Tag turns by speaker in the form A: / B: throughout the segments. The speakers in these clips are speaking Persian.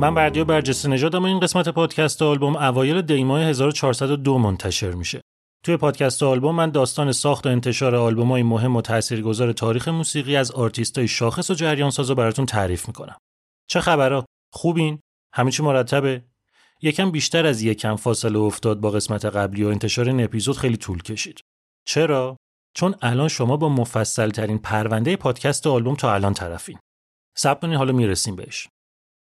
A: من بردیا برجسته نژادم این قسمت پادکست آلبوم اوایل دیماه 1402 منتشر میشه. توی پادکست آلبوم من داستان ساخت و انتشار آلبومای مهم و تاثیرگذار تاریخ موسیقی از آرتیستای شاخص و جریان سازا براتون تعریف می‌کنم. چه خبرها؟ خوبین؟ همه چی مرتبه؟ یکم بیشتر از یکم فاصله افتاد با قسمت قبلی و انتشار این اپیزود خیلی طول کشید. چرا؟ چون الان شما با مفصل ترین پرونده پادکست آلبوم تا الان طرفین. صبر حالا می‌رسیم بهش.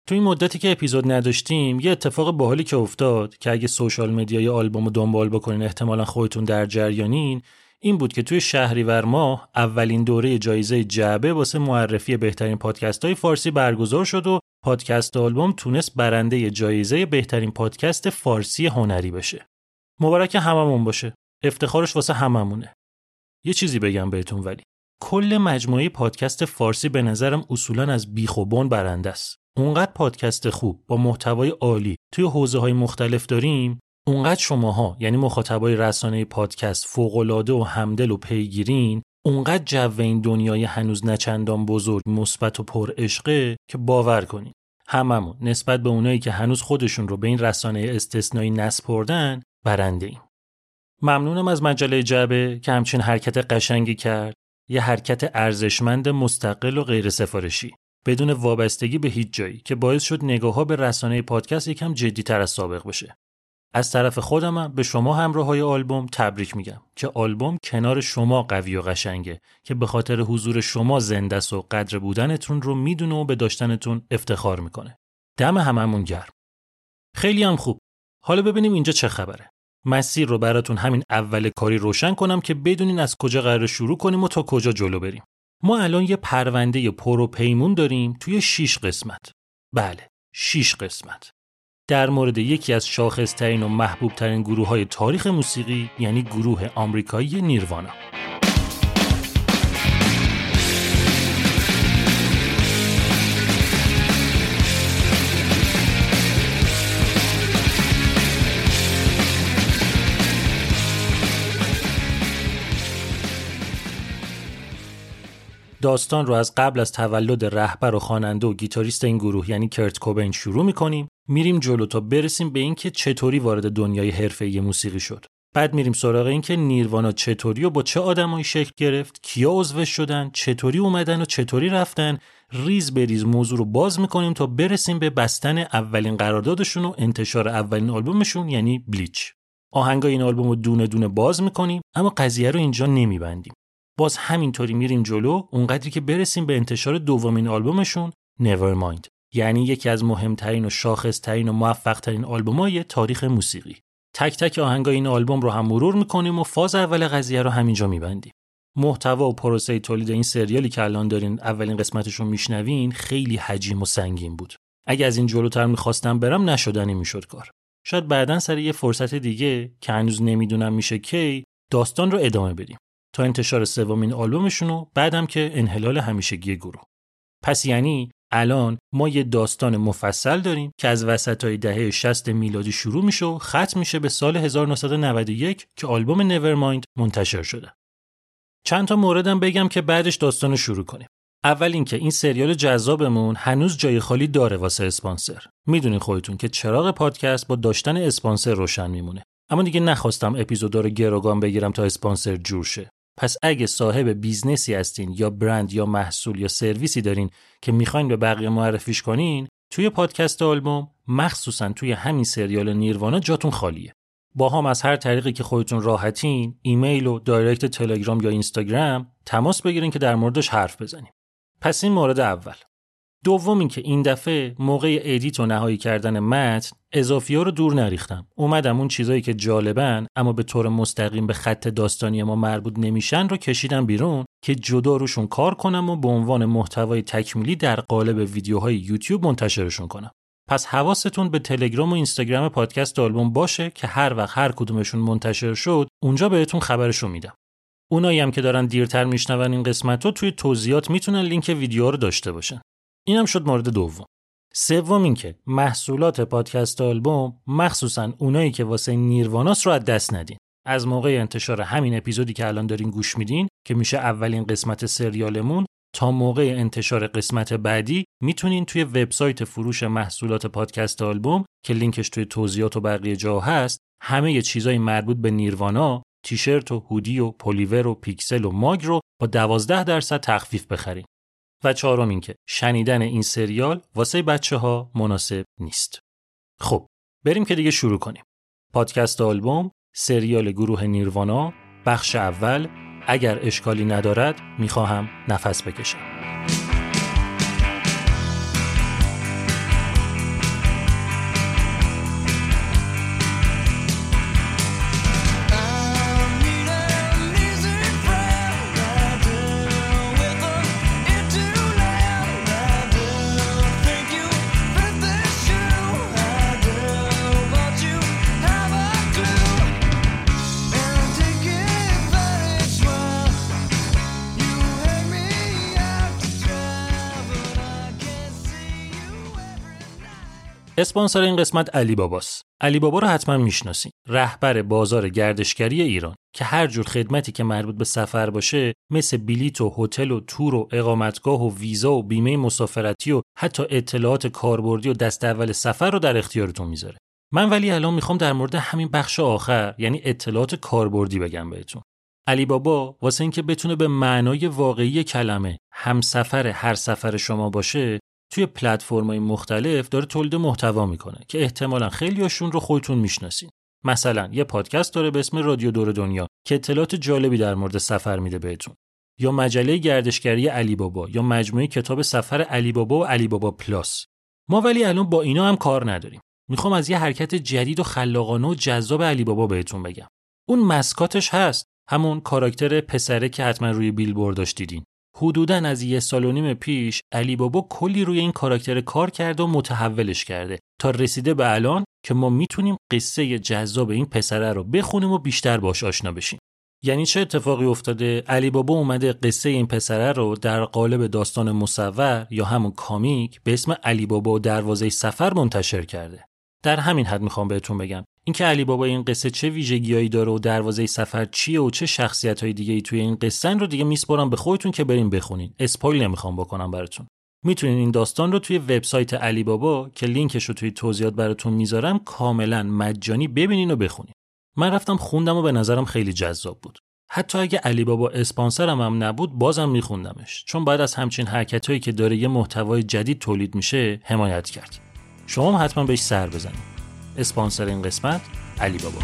A: تو این مدتی که اپیزود نداشتیم یه اتفاق باحالی که افتاد که اگه سوشال مدیای آلبوم رو دنبال بکنین احتمالا خودتون در جریانین این بود که توی شهریور ماه اولین دوره جایزه جعبه واسه معرفی بهترین پادکست های فارسی برگزار شد و پادکست آلبوم تونست برنده جایزه بهترین پادکست فارسی هنری بشه. مبارک هممون باشه. افتخارش واسه هممونه. یه چیزی بگم بهتون ولی کل مجموعه پادکست فارسی به نظرم اصولا از بیخ و بن برنده است. اونقدر پادکست خوب با محتوای عالی توی حوزه های مختلف داریم اونقدر شماها یعنی مخاطبای رسانه پادکست فوقالعاده و همدل و پیگیرین اونقدر جو این دنیای هنوز نچندان بزرگ مثبت و پر عشقه که باور کنین هممون نسبت به اونایی که هنوز خودشون رو به این رسانه استثنایی نسپردن برنده ایم. ممنونم از مجله جعبه که همچین حرکت قشنگی کرد یه حرکت ارزشمند مستقل و غیر سفارشی بدون وابستگی به هیچ جایی که باعث شد نگاه ها به رسانه پادکست یکم تر از سابق بشه. از طرف خودم به شما همراه های آلبوم تبریک میگم که آلبوم کنار شما قوی و قشنگه که به خاطر حضور شما زنده و قدر بودنتون رو می‌دونه و به داشتنتون افتخار می‌کنه. دم هممون گرم. خیلی هم خوب. حالا ببینیم اینجا چه خبره. مسیر رو براتون همین اول کاری روشن کنم که بدونین از کجا قرار شروع کنیم و تا کجا جلو بریم. ما الان یه پرونده پر و پیمون داریم توی 6 قسمت. بله، 6 قسمت. در مورد یکی از شاخصترین و محبوبترین گروه های تاریخ موسیقی یعنی گروه آمریکایی نیروانا. داستان رو از قبل از تولد رهبر و خواننده و گیتاریست این گروه یعنی کرت کوبین شروع می‌کنیم. میریم جلو تا برسیم به اینکه چطوری وارد دنیای حرفه‌ای موسیقی شد. بعد میریم سراغ اینکه نیروانا چطوری و با چه آدمایی شکل گرفت کیا عضوش شدن چطوری اومدن و چطوری رفتن ریز به ریز موضوع رو باز می‌کنیم تا برسیم به بستن اولین قراردادشون و انتشار اولین آلبومشون یعنی Bleach. آهنگای این آلبوم رو دونه دونه باز می‌کنیم اما قضیه رو اینجا نمیبندیم. باز همینطوری میریم جلو اونقدری که برسیم به انتشار دومین آلبومشون Nevermind. یعنی یکی از مهمترین و شاخصترین و موفقترین آلبومای تاریخ موسیقی. تک تک آهنگای این آلبوم رو هم مرور می‌کنیم و فاز اول قضیه رو همینجا میبندیم. محتوا و پروسه تولید این سریالی که الان دارین اولین قسمتش رو میشنوین خیلی حجیم و سنگین بود. اگه از این جلوتر می‌خواستم برم نشدنی می‌شد کار. شاید بعدا سر یه فرصت دیگه که هنوز نمی‌دونم میشه کی داستان رو ادامه بدیم. تا انتشار سومین آلبومشون و بعدم که انحلال همیشگی گروه پس یعنی الان ما یه داستان مفصل داریم که از وسط های دهه 60 میلادی شروع میشه و ختم میشه به سال 1991 که آلبوم نورمایند منتشر شده. چند تا موردم بگم که بعدش داستان رو شروع کنیم. اول اینکه این سریال جذابمون هنوز جای خالی داره واسه اسپانسر. می‌دونین خودتون که چراغ پادکست با داشتن اسپانسر روشن میمونه. اما دیگه نخواستم اپیزودا رو گروگان بگیرم تا اسپانسر جور شه. پس اگه صاحب business ی هستین یا برند یا محصول یا سرویسی دارین که می‌خواین به بقیه معرفیش کنین توی پادکست آلبوم مخصوصا توی همین سریال نیروانا جاتون خالیه. باهام از هر طریقی که خودتون راحتین ایمیل و direct تلگرام یا اینستاگرام تماس بگیرین که در موردش حرف بزنیم. پس این مورد اول. دوم اینکه این دفعه موقع edit و نهایی کردن متن اضافی ها رو دور نریختم. اومدم اون چیزایی که جالبن اما به طور مستقیم به خط داستانی ما مربوط نمیشن رو کشیدم بیرون که جدا روشون کار کنم و به عنوان محتوای تکمیلی در قالب ویدیوهای یوتیوب منتشرشون کنم. پس حواستون به تلگرام و اینستاگرام پادکست آلبوم باشه که هر وقت هر کدومشون منتشر شد اونجا بهتون خبرشو میدم. اونایی هم که دارن دیرتر میشنون این قسمت رو توی توضیحات می‌تونن لینک ویدیو رو داشته باشن. اینم شد مورد دوم. سوم اینکه محصولات پادکست آلبوم مخصوصا اونایی که واسه نیرواناس رو از دست ندین. از موقع انتشار همین اپیزودی که الان دارین گوش میدین که میشه اولین قسمت سریالمون تا موقع انتشار قسمت بعدی می‌تونین توی وبسایت فروش محصولات پادکست آلبوم که لینکش توی توضیحات و بقیه جا هست همه چیزای مربوط به نیروانا تیشرت و هودی و پلیور و پیکسل و ماگ رو با 12 درصد تخفیف بخرین. و چهارم اینکه شنیدن این سریال واسه بچه ها مناسب نیست. خب بریم که دیگه شروع کنیم. پادکست آلبوم سریال گروه نیروانا بخش اول اگر اشکالی ندارد می‌خواهم نفس بکشم. اسپانسر این قسمت علی باباست. علی بابا رو حتما می‌شناسین. رهبر بازار گردشگری ایران که هر جور خدمتی که مربوط به سفر باشه مثل بلیت و هتل و تور و اقامتگاه و ویزا و بیمه مسافرتی و حتی اطلاعات کاربردی و دست اول سفر رو در اختیارتون می‌ذاره. من ولی الان می‌خوام در مورد همین بخش آخر یعنی اطلاعات کاربردی بگم بهتون. علی بابا واسه اینکه بتونه به معنای واقعی کلمه همسفر هر سفر شما باشه توی پلتفرم‌های مختلف داره تولید محتوا می‌کنه که احتمالا خیلیاشون رو خودتون می‌شناسین. مثلا یه پادکست داره به اسم رادیو دور دنیا که اطلاعات جالبی در مورد سفر میده بهتون. یا مجله گردشگری علی بابا یا مجموعه کتاب سفر علی بابا و علی بابا پلاس. ما ولی الان با اینا هم کار نداریم. می‌خوام از یه حرکت جدید و خلاقانه و جذاب علی بابا بهتون بگم. اون مسکاتش هست. همون کاراکتر پسره که حتما روی بیلبورداش دیدین حدودا از یه سال و نیم پیش علی بابا کلی روی این کاراکتر کار کرده و متحولش کرده. تا رسیده به الان که ما می‌تونیم قصه جذاب این پسره رو بخونیم و بیشتر باش آشنا بشیم. یعنی چه اتفاقی افتاده؟ علی بابا اومده قصه این پسره رو در قالب داستان مصور یا همون کامیک به اسم علی بابا و دروازه سفر منتشر کرده. در همین حد می‌خوام بهتون بگم. اینکه علی بابا این قصه چه ویژگیهایی داره و دروازه سفر چیه و چه شخصیت های دیگه ای توی این قصه رو دیگه میسپرم به خودتون که بریم بخونین. اسپایل نمی‌خوام بکنم براتون. می‌تونین این داستان رو توی وبسایت علی بابا که لینکش رو توی توضیحات براتون می‌ذارم کاملا مجانی ببینین و بخونین. من رفتم خوندم و به نظرم خیلی جذاب بود. حتی اگه علی بابا اسپانسرم هم نبود بازم میخوندمش. چون بعد از همچین حرکتهایی که داره یه محتوای جدید تولید میشه حمایت کرد. شما هم حتما بهش سر بزنید اسپانسر این قسمت علی بابا.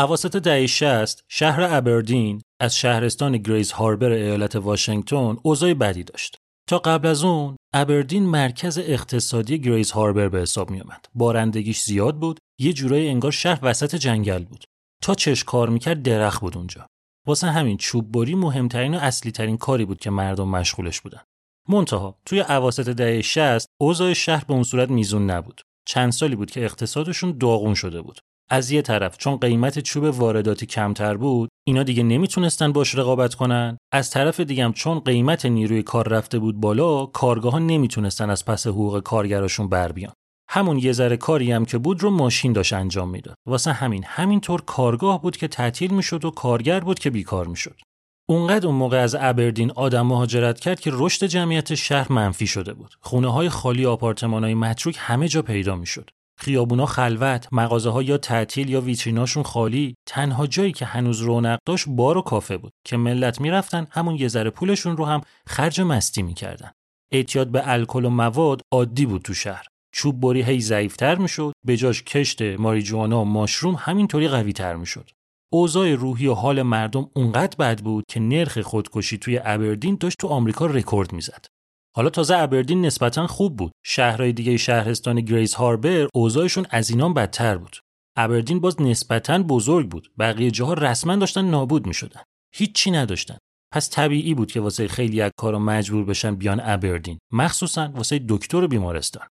A: اواسط دهه 60 شهر ابردین از شهرستان گریز هاربر ایالت واشنگتن اوضاع بدی داشت. تا قبل از اون ابردین مرکز اقتصادی گریز هاربر به حساب می اومد. بارندگیش زیاد بود، یه جورایی انگار شهر وسط جنگل بود. تا چش کار می‌کرد درخت بود اونجا. واسه همین چوب بری مهمترین و اصلی ترین کاری بود که مردم مشغولش بودن. منتها توی اواسط دهه 60 اوضاع شهر به اون صورت میزون نبود. چند سالی بود که اقتصادشون داغون شده بود. از یه طرف چون قیمت چوب وارداتی کمتر بود اینا دیگه نمی‌تونستن باش رقابت کنن. از طرف دیگه چون قیمت نیروی کار رفته بود بالا کارگاه ها نمی‌تونستن از پس حقوق کارگراشون بر بیان. همون یه ذره کاری هم که بود رو ماشین داشت انجام می‌داد. واسه همین همینطور کارگاه بود که تعطیل می‌شد و کارگر بود که بیکار می‌شد. اونقدر اون موقع از ابردین آدم مهاجرت کرد که رشد جمعیت شهر منفی شده بود. خونه های خالی آپارتمان های متروک همه جا پیدا می‌شد. خیابونا خلوت، مغازه ها یا تعطیل یا ویتریناشون خالی، تنها جایی که هنوز رونق داشت بار و کافه بود که ملت می‌رفتن همون یه ذره پولشون رو هم خرج مستی می‌کردن. اعتیاد به الکل و مواد عادی بود تو شهر. چوب بری هی ضعیفتر می‌شد، به جاش کشت ماریجوانا و ماشروم همینطوری قوی تر می‌شد. اوضاع روحی و حال مردم اونقدر بد بود که نرخ خودکشی توی ابردین داشت تو آمریکا رکورد می‌زد. حالا تازه ابردین نسبتا خوب بود. شهرهای دیگه شهرستان گریز هاربر اوضاعشون از اینان بدتر بود. ابردین باز نسبتا بزرگ بود. بقیه جاها رسما داشتن نابود می شدن. هیچی نداشتن. پس طبیعی بود که واسه خیلی از کارا مجبور بشن بیان ابردین مخصوصا واسه دکتر بیمارستان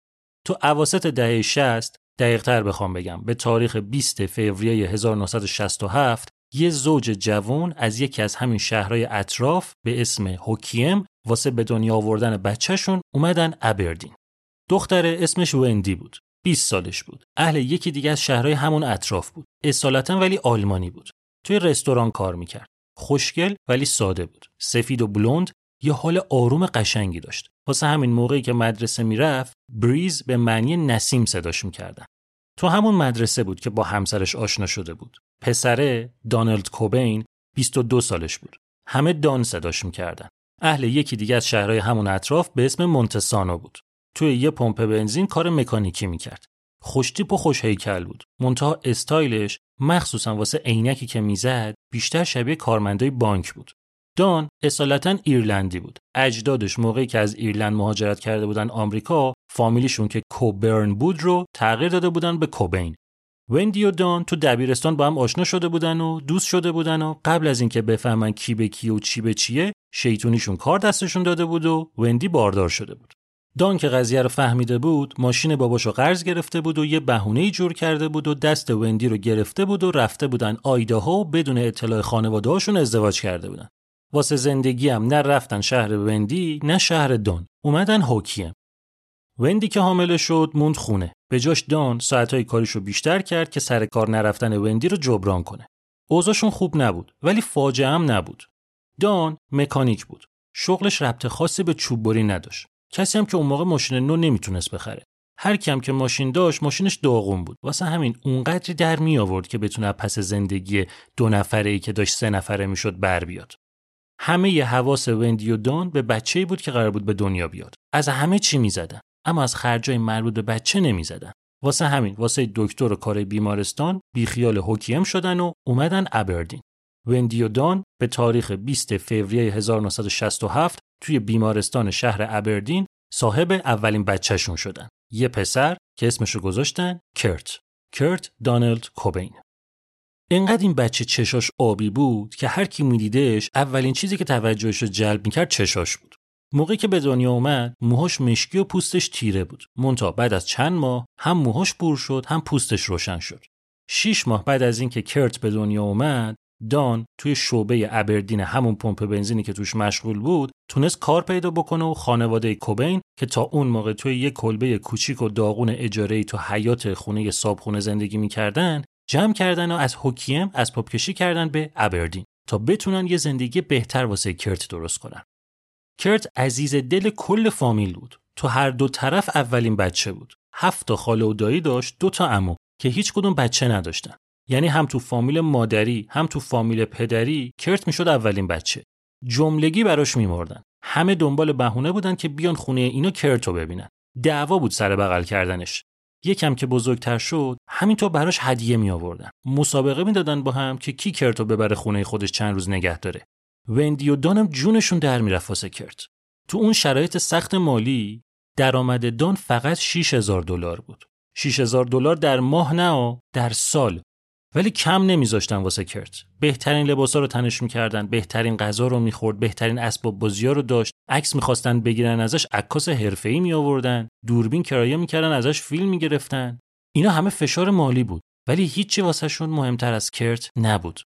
A: تو اواسط دهه 60 دقیقتر بخوام بگم به تاریخ 20 فوریه 1967 یه زوج جوان از یکی از همین شهرهای اطراف به اسم هوکیم واسه به دنیا آوردن بچهشون اومدن ابردین. دختر اسمش وندی بود. 20 سالش بود. اهل یکی دیگه از شهرهای همون اطراف بود. اصالتا ولی آلمانی بود. توی رستوران کار می‌کرد. خوشگل ولی ساده بود. سفید و بلوند یه حال آروم قشنگی داشت. واسه همین موقعی که مدرسه می‌رفت بریز به معنی نسیم صداش می‌کردن. تو همون مدرسه بود که با همسرش آشنا شده بود. پسره دانالد کوبین 22 سالش بود. همه دان صداش می‌کردن. اهل یکی دیگه از شهرهای همون اطراف به اسم مونتسانو بود. توی یه پمپ بنزین کار مکانیکی می‌کرد. خوشتیپ و خوش هیکل بود. منتها استایلش مخصوصا واسه عینکی که می‌زد بیشتر شبیه کارمندای بانک بود. دان اصالتا ایرلندی بود. اجدادش موقعی که از ایرلند مهاجرت کرده بودن آمریکا، فامیلیشون که کوبرن بود رو تغییر داده بودن به کوبین. وندی و دان تو دبیرستان با هم آشنا شده بودن و دوست شده بودن و قبل از اینکه بفهمن کی به کی و چی به چیه شیطونیشون کار دستشون داده بود و وندی باردار شده بود. دان که قضیه رو فهمیده بود ماشین باباشو قرض گرفته بود و یه بهونه جور کرده بود و دست وندی رو گرفته بود و رفته بودن آیداهو بدون اطلاع خانواده‌هاشون ازدواج کرده بودن. واسه زندگی هم نه رفتن شهر وندی نه شهر دان. اومدن هوکیم وندی که حامله شد موند خونه. به جاش دان ساعتهای کاریشو بیشتر کرد که سر کار نرفتن وندی رو جبران کنه. اوضاعشون خوب نبود ولی فاجعه هم نبود. دان مکانیک بود. شغلش ربط خاصی به چوب بری نداشت. کسی هم که اون موقع ماشین نو نمی‌تونست بخره. هر کم که ماشین داشت ماشینش داغون بود. واسه همین اونقدری در می آورد که بتونه پس زندگی دو نفره ای که داشت سه نفره می‌شد بر بیاد. همه ی حواس وندی و دان به بچه‌ای بود که قرار بود به دنیا بیاد. از همه چی می‌زدن اما از خرجای مربوط به بچه نمی‌زدن. واسه همین واسه دکتر و کار بیمارستان بیخیال حکیم شدن و اومدن ابردین وندی و دان به تاریخ 20 فوریه 1967 توی بیمارستان شهر ابردین صاحب اولین بچهشون شدن یه پسر که اسمشو گذاشتن کرت کرت دانالد کوبین انقدر این بچه چشاش آبی بود که هر کی میدیدش اولین چیزی که توجهش رو جلب می‌کرد چشاش بود. موقعی که به دنیا اومد موهاش مشکی و پوستش تیره بود. مونتا بعد از چند ماه هم موهاش بور شد هم پوستش روشن شد. شیش ماه بعد از اینکه کرت به دنیا اومد دان توی شعبه ابردین همون پمپ بنزینی که توش مشغول بود تونست کار پیدا بکنه و خانواده کوبین که تا اون موقع توی یه کلبه کوچیک و داغون اجاره تو حیات خونه صابخونه زندگی می‌کردن جمع کردن و از هوکیم از پاپکشی کردن به ابردین تا بتونن یه زندگی بهتر واسه کرت درست کنن. کرت عزیز دل کل فامیل بود. تو هر دو طرف اولین بچه بود. هفت تا خاله و دایی داشت، دو تا عمو که هیچ کدوم بچه نداشتن. یعنی هم تو فامیل مادری، هم تو فامیل پدری کرت می‌شد اولین بچه. جملگی براش میمردن. همه دنبال بهونه بودن که بیان خونه اینو کرتو ببینن. دعوا بود سر بغل کردنش. یکم که بزرگتر شد همینطور براش هدیه می آوردن مسابقه می‌دادن با هم که کی کرتو ببره خونه خودش چند روز نگه داره وندی و دانم جونشون در می‌رفت واسه کرت تو اون شرایط سخت مالی درآمد دان فقط 6000 دلار بود 6000 دلار در ماه نه در سال ولی کم نمیذاشتن واسه کرت. بهترین لباسا رو تنش می‌کردن بهترین غذا رو می‌خورد بهترین اسباب بازی رو داشت. عکس می‌خواستن بگیرن ازش عکاس حرفه‌ای می آوردن دوربین کرایه می‌کردن ازش فیلم می‌گرفتن. اینا همه فشار مالی بود. ولی هیچی واسهشون مهمتر از کرت نبود.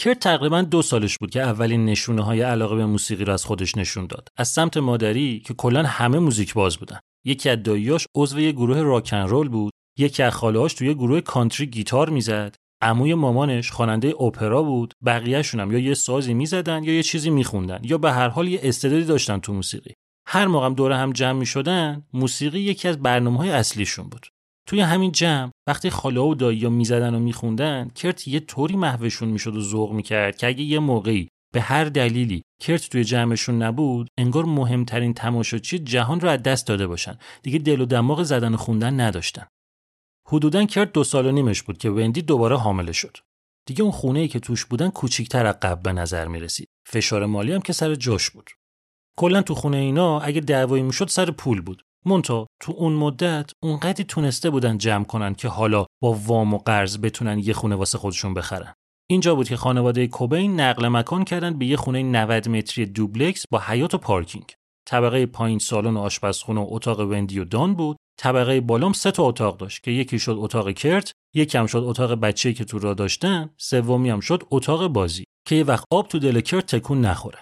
A: کرت تقریبا دو سالش بود که اولین نشونه های علاقه به موسیقی را از خودش نشون داد. از سمت مادری که کلا همه موزیک باز بودن. یکی از داییاش عضو یه گروه راکن رول بود. یکی از خاله‌هاش توی گروه کانتری گیتار می‌زد. عموی مامانش خواننده اپرا بود بقیهشون هم یا یه سازی می‌زدن یا یه چیزی میخوندن یا به هر حال یه استعدادی داشتن تو موسیقی. هر موقع دور هم جمع می‌شدن موسیقی یکی از برنامه های اصلیشون بود. توی همین جمع وقتی خاله و دایی می‌زدن و میخوندن کرت یه طوری محوشون می‌شد و ذوق می‌کرد که اگه یه موقعی به هر دلیلی کرت توی جمعشون نبود انگار مهمترین تماشاچی جهان رو از دست داده باشن. دیگه دل و دماغ زدن و خوندن نداشتن. حدودا کرد دو سال و نیمش بود که وندی دوباره حامله شد. دیگه اون خونه ای که توش بودن کوچیکتر از قبل به نظر می رسید. فشار مالی هم که سر جاش بود. کلا تو خونه اینا اگه دعوایی می‌شد سر پول بود. مونتا تو اون مدت اونقدی تونسته بودن جمع کنن که حالا با وام و قرض بتونن یه خونه واسه خودشون بخرن. اینجا بود که خانواده کوبین نقل مکان کردن به یه خونه 90 متری دوبلکس با حیات و پارکینگ. طبقه پایین سالن و آشپزخونه و اتاق وندی و دان بود طبقه بالام سه تا اتاق داشت که یکی شد اتاق کرت یکم شد اتاق بچه‌ای که تو را داشتن سومی هم شد اتاق بازی که یه وقت آب تو دل کرت تکون نخوره.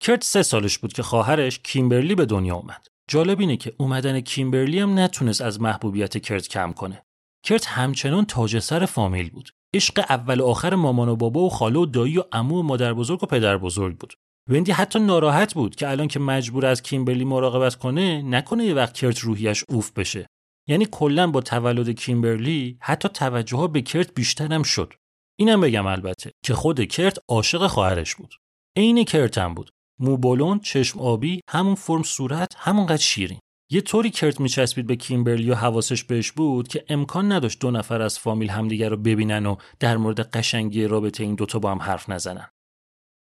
A: کرت سه سالش بود که خواهرش کیمبرلی به دنیا اومد. جالب اینه که اومدن کیمبرلی هم نتونست از محبوبیت کرت کم کنه. کرت همچنان تاج سر فامیل بود. عشق اول و آخر مامان و بابا و خاله و دایی و عمو و مادر بزرگ و پدر بزرگ بود. وندی حتی ناراحت بود که الان که مجبور از کیمبرلی مراقبت کنه نکنه یه وقت کرت روحیش اوف بشه. یعنی کلا با تولد کیمبرلی حتی توجه ها به کرت بیشتر هم شد. اینم بگم البته که خود کرت عاشق خواهرش بود. عین کرت بود. مو چشم آبی همون فرم صورت همونقدر شیرین. یه طوری کرت میچسبید به کیمبرلی و حواسش بهش بود که امکان نداشت دو نفر از فامیل همدیگر رو ببینن و در مورد قشنگی رابطه این دوتا با هم حرف نزنن.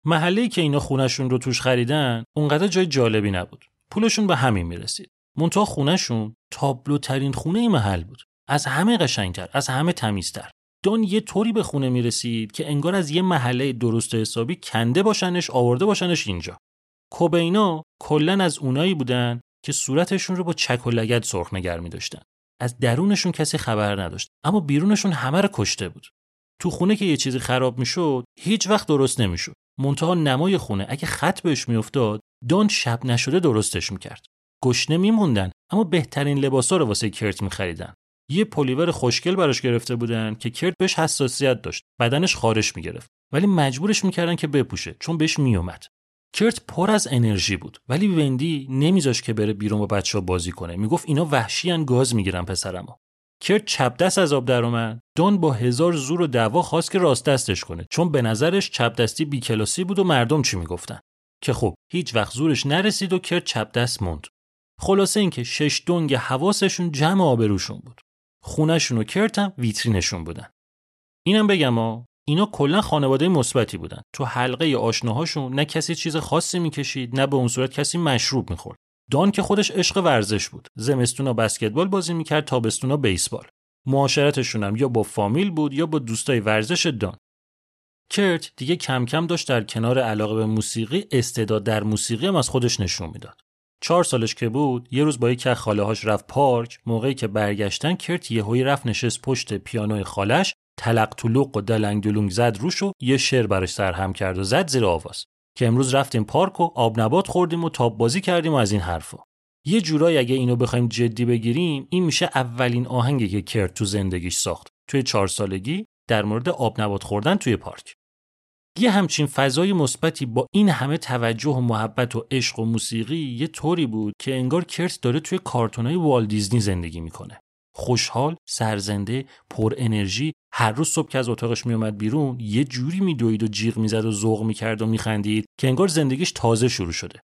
A: محله که اینا خونشون رو توش خریدن اونقدر جای جالبی نبود. پولشون به همین می‌رسید. مونتا خونشون تابلو ترین خونه محل بود. از همه قشنگتر از همه تمیزتر. دون یه طوری به خونه می‌رسید که انگار از یه محله درست و حسابی کنده باشنش آورده باشنش اینجا. کوبینا کلا از اونایی بودن که صورتشون رو با چک و لگد سرخ نگر می داشتن. از درونشون کسی خبر نداشت اما بیرونشون همه رو کشته بود. تو خونه که یه چیزی خراب می‌شد هیچ وقت درست نمی‌شد. منتها نمای خونه. اگه خط بهش میافتاد دان شب نشده درستش می‌کرد. گشنه میموندن اما بهترین لباسا رو واسه کرت میخریدن. یه پلیور خوشگل براش گرفته بودن که کرت بهش حساسیت داشت. بدنش خارش می‌گرفت. ولی مجبورش می‌کردن که بپوشه چون بهش میومد کرت پر از انرژی بود. ولی وندی نمیذاش که بره بیرون با بچه ها بازی کنه. می‌گفت اینا وحشی گاز می‌گیرن پسرمو. کرت چپ دست از آب در اومد. دون با هزار زور و دعوا خواست که راست دستش کنه چون به نظرش چپ دستی بیکلاسی بود و مردم چی می‌گفتن. که خب هیچ وقت زورش نرسید و کرت چپ دست موند. خلاصه اینکه شش دنگ حواسشون جمع آبروشون بود. خونشون و کرت هم ویترینشون بودن. اینم بگم ها اینا کلا خانواده مثبتی بودن. تو حلقه آشناهاشون نه کسی چیز خاصی می‌کشید نه به اون صورت کسی مشروب می‌خورد. دان که خودش عشق ورزش بود. زمستونا بسکتبال بازی می‌کرد تابستونا بیسبال. معاشرتشون هم یا با فامیل بود یا با دوستای ورزش دان. کرت دیگه کم کم داشت در کنار علاقه به موسیقی استعداد در موسیقی هم از خودش نشون می‌داد. چهار سالش که بود یه روز با یک خاله هاش رفت پارک. موقعی که برگشتن کرت یهویی رفت نشست پشت پیانوی خالش تلق طلوق و دلنگ دلونگ زد روش و یه شعر براش سرهم کرد و زد زیر آواز. که امروز رفتیم پارک و آب نبات خوردیم و تاب بازی کردیم و از این حرفا یه جورایی اگه اینو بخوایم جدی بگیریم این میشه اولین آهنگی که کرد تو زندگیش ساخت. توی چهار سالگی در مورد آب نبات خوردن توی پارک. یه همچین فضای مثبتی با این همه توجه و محبت و عشق و موسیقی یه طوری بود که انگار کرت داره توی کارتونای وال دیزنی زندگی می‌کنه. خوشحال، سرزنده، پر انرژی، هر روز صبح که از اتاقش میومد بیرون یه جوری میدوید و جیغ می‌زد و ذوق می‌کرد و میخندید که انگار زندگیش تازه شروع شده.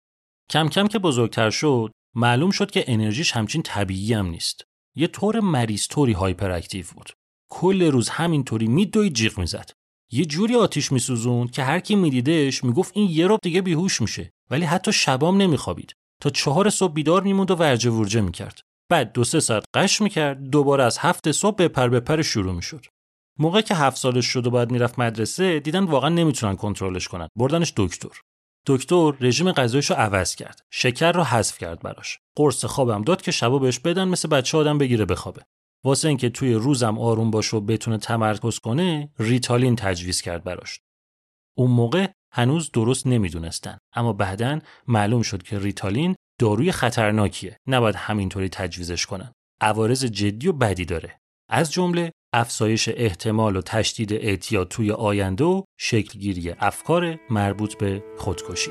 A: کم کم که بزرگتر شد، معلوم شد که انرژیش همچین طبیعی هم نیست. یه طور مریض طوری هایپر اکتیو بود کل روز همینطوری میدوید جیغ می‌زد یه جوری آتیش میسوزون که هر کی میدیدش می‌گفت این یه رب دیگه بیهوش میشه ولی حتی شبام نمیخوابید تا چهار صبح بیدار میموند و ورجه ورجه می‌کرد بعد دو سه ساعت قش می‌کرد دوباره از هفت صبح به پر به پر شروع می‌شد. موقع که هفت سالش شد و باید می‌رفت مدرسه دیدن واقعا نمی‌تونن کنترلش کنن. بردنش دکتر. دکتر رژیم غذایش رو عوض کرد. شکر رو حذف کرد براش. قرص خوابم داد که شبا بهش بدن مثل بچه آدم بگیره بخوابه. واسه اینکه توی روزم آروم باشه و بتونه تمرکز کنه ریتالین تجویز کرد براش. اون موقع هنوز درست نمی‌دونستن. اما بعدا معلوم شد که ریتالین داروی خطرناکیه. نباید همینطوری تجویزش کنن. عوارض جدی و بدی داره. از جمله افزایش احتمال و تشدید اعتیاد توی آینده و شکلگیری افکار مربوط به خودکشی.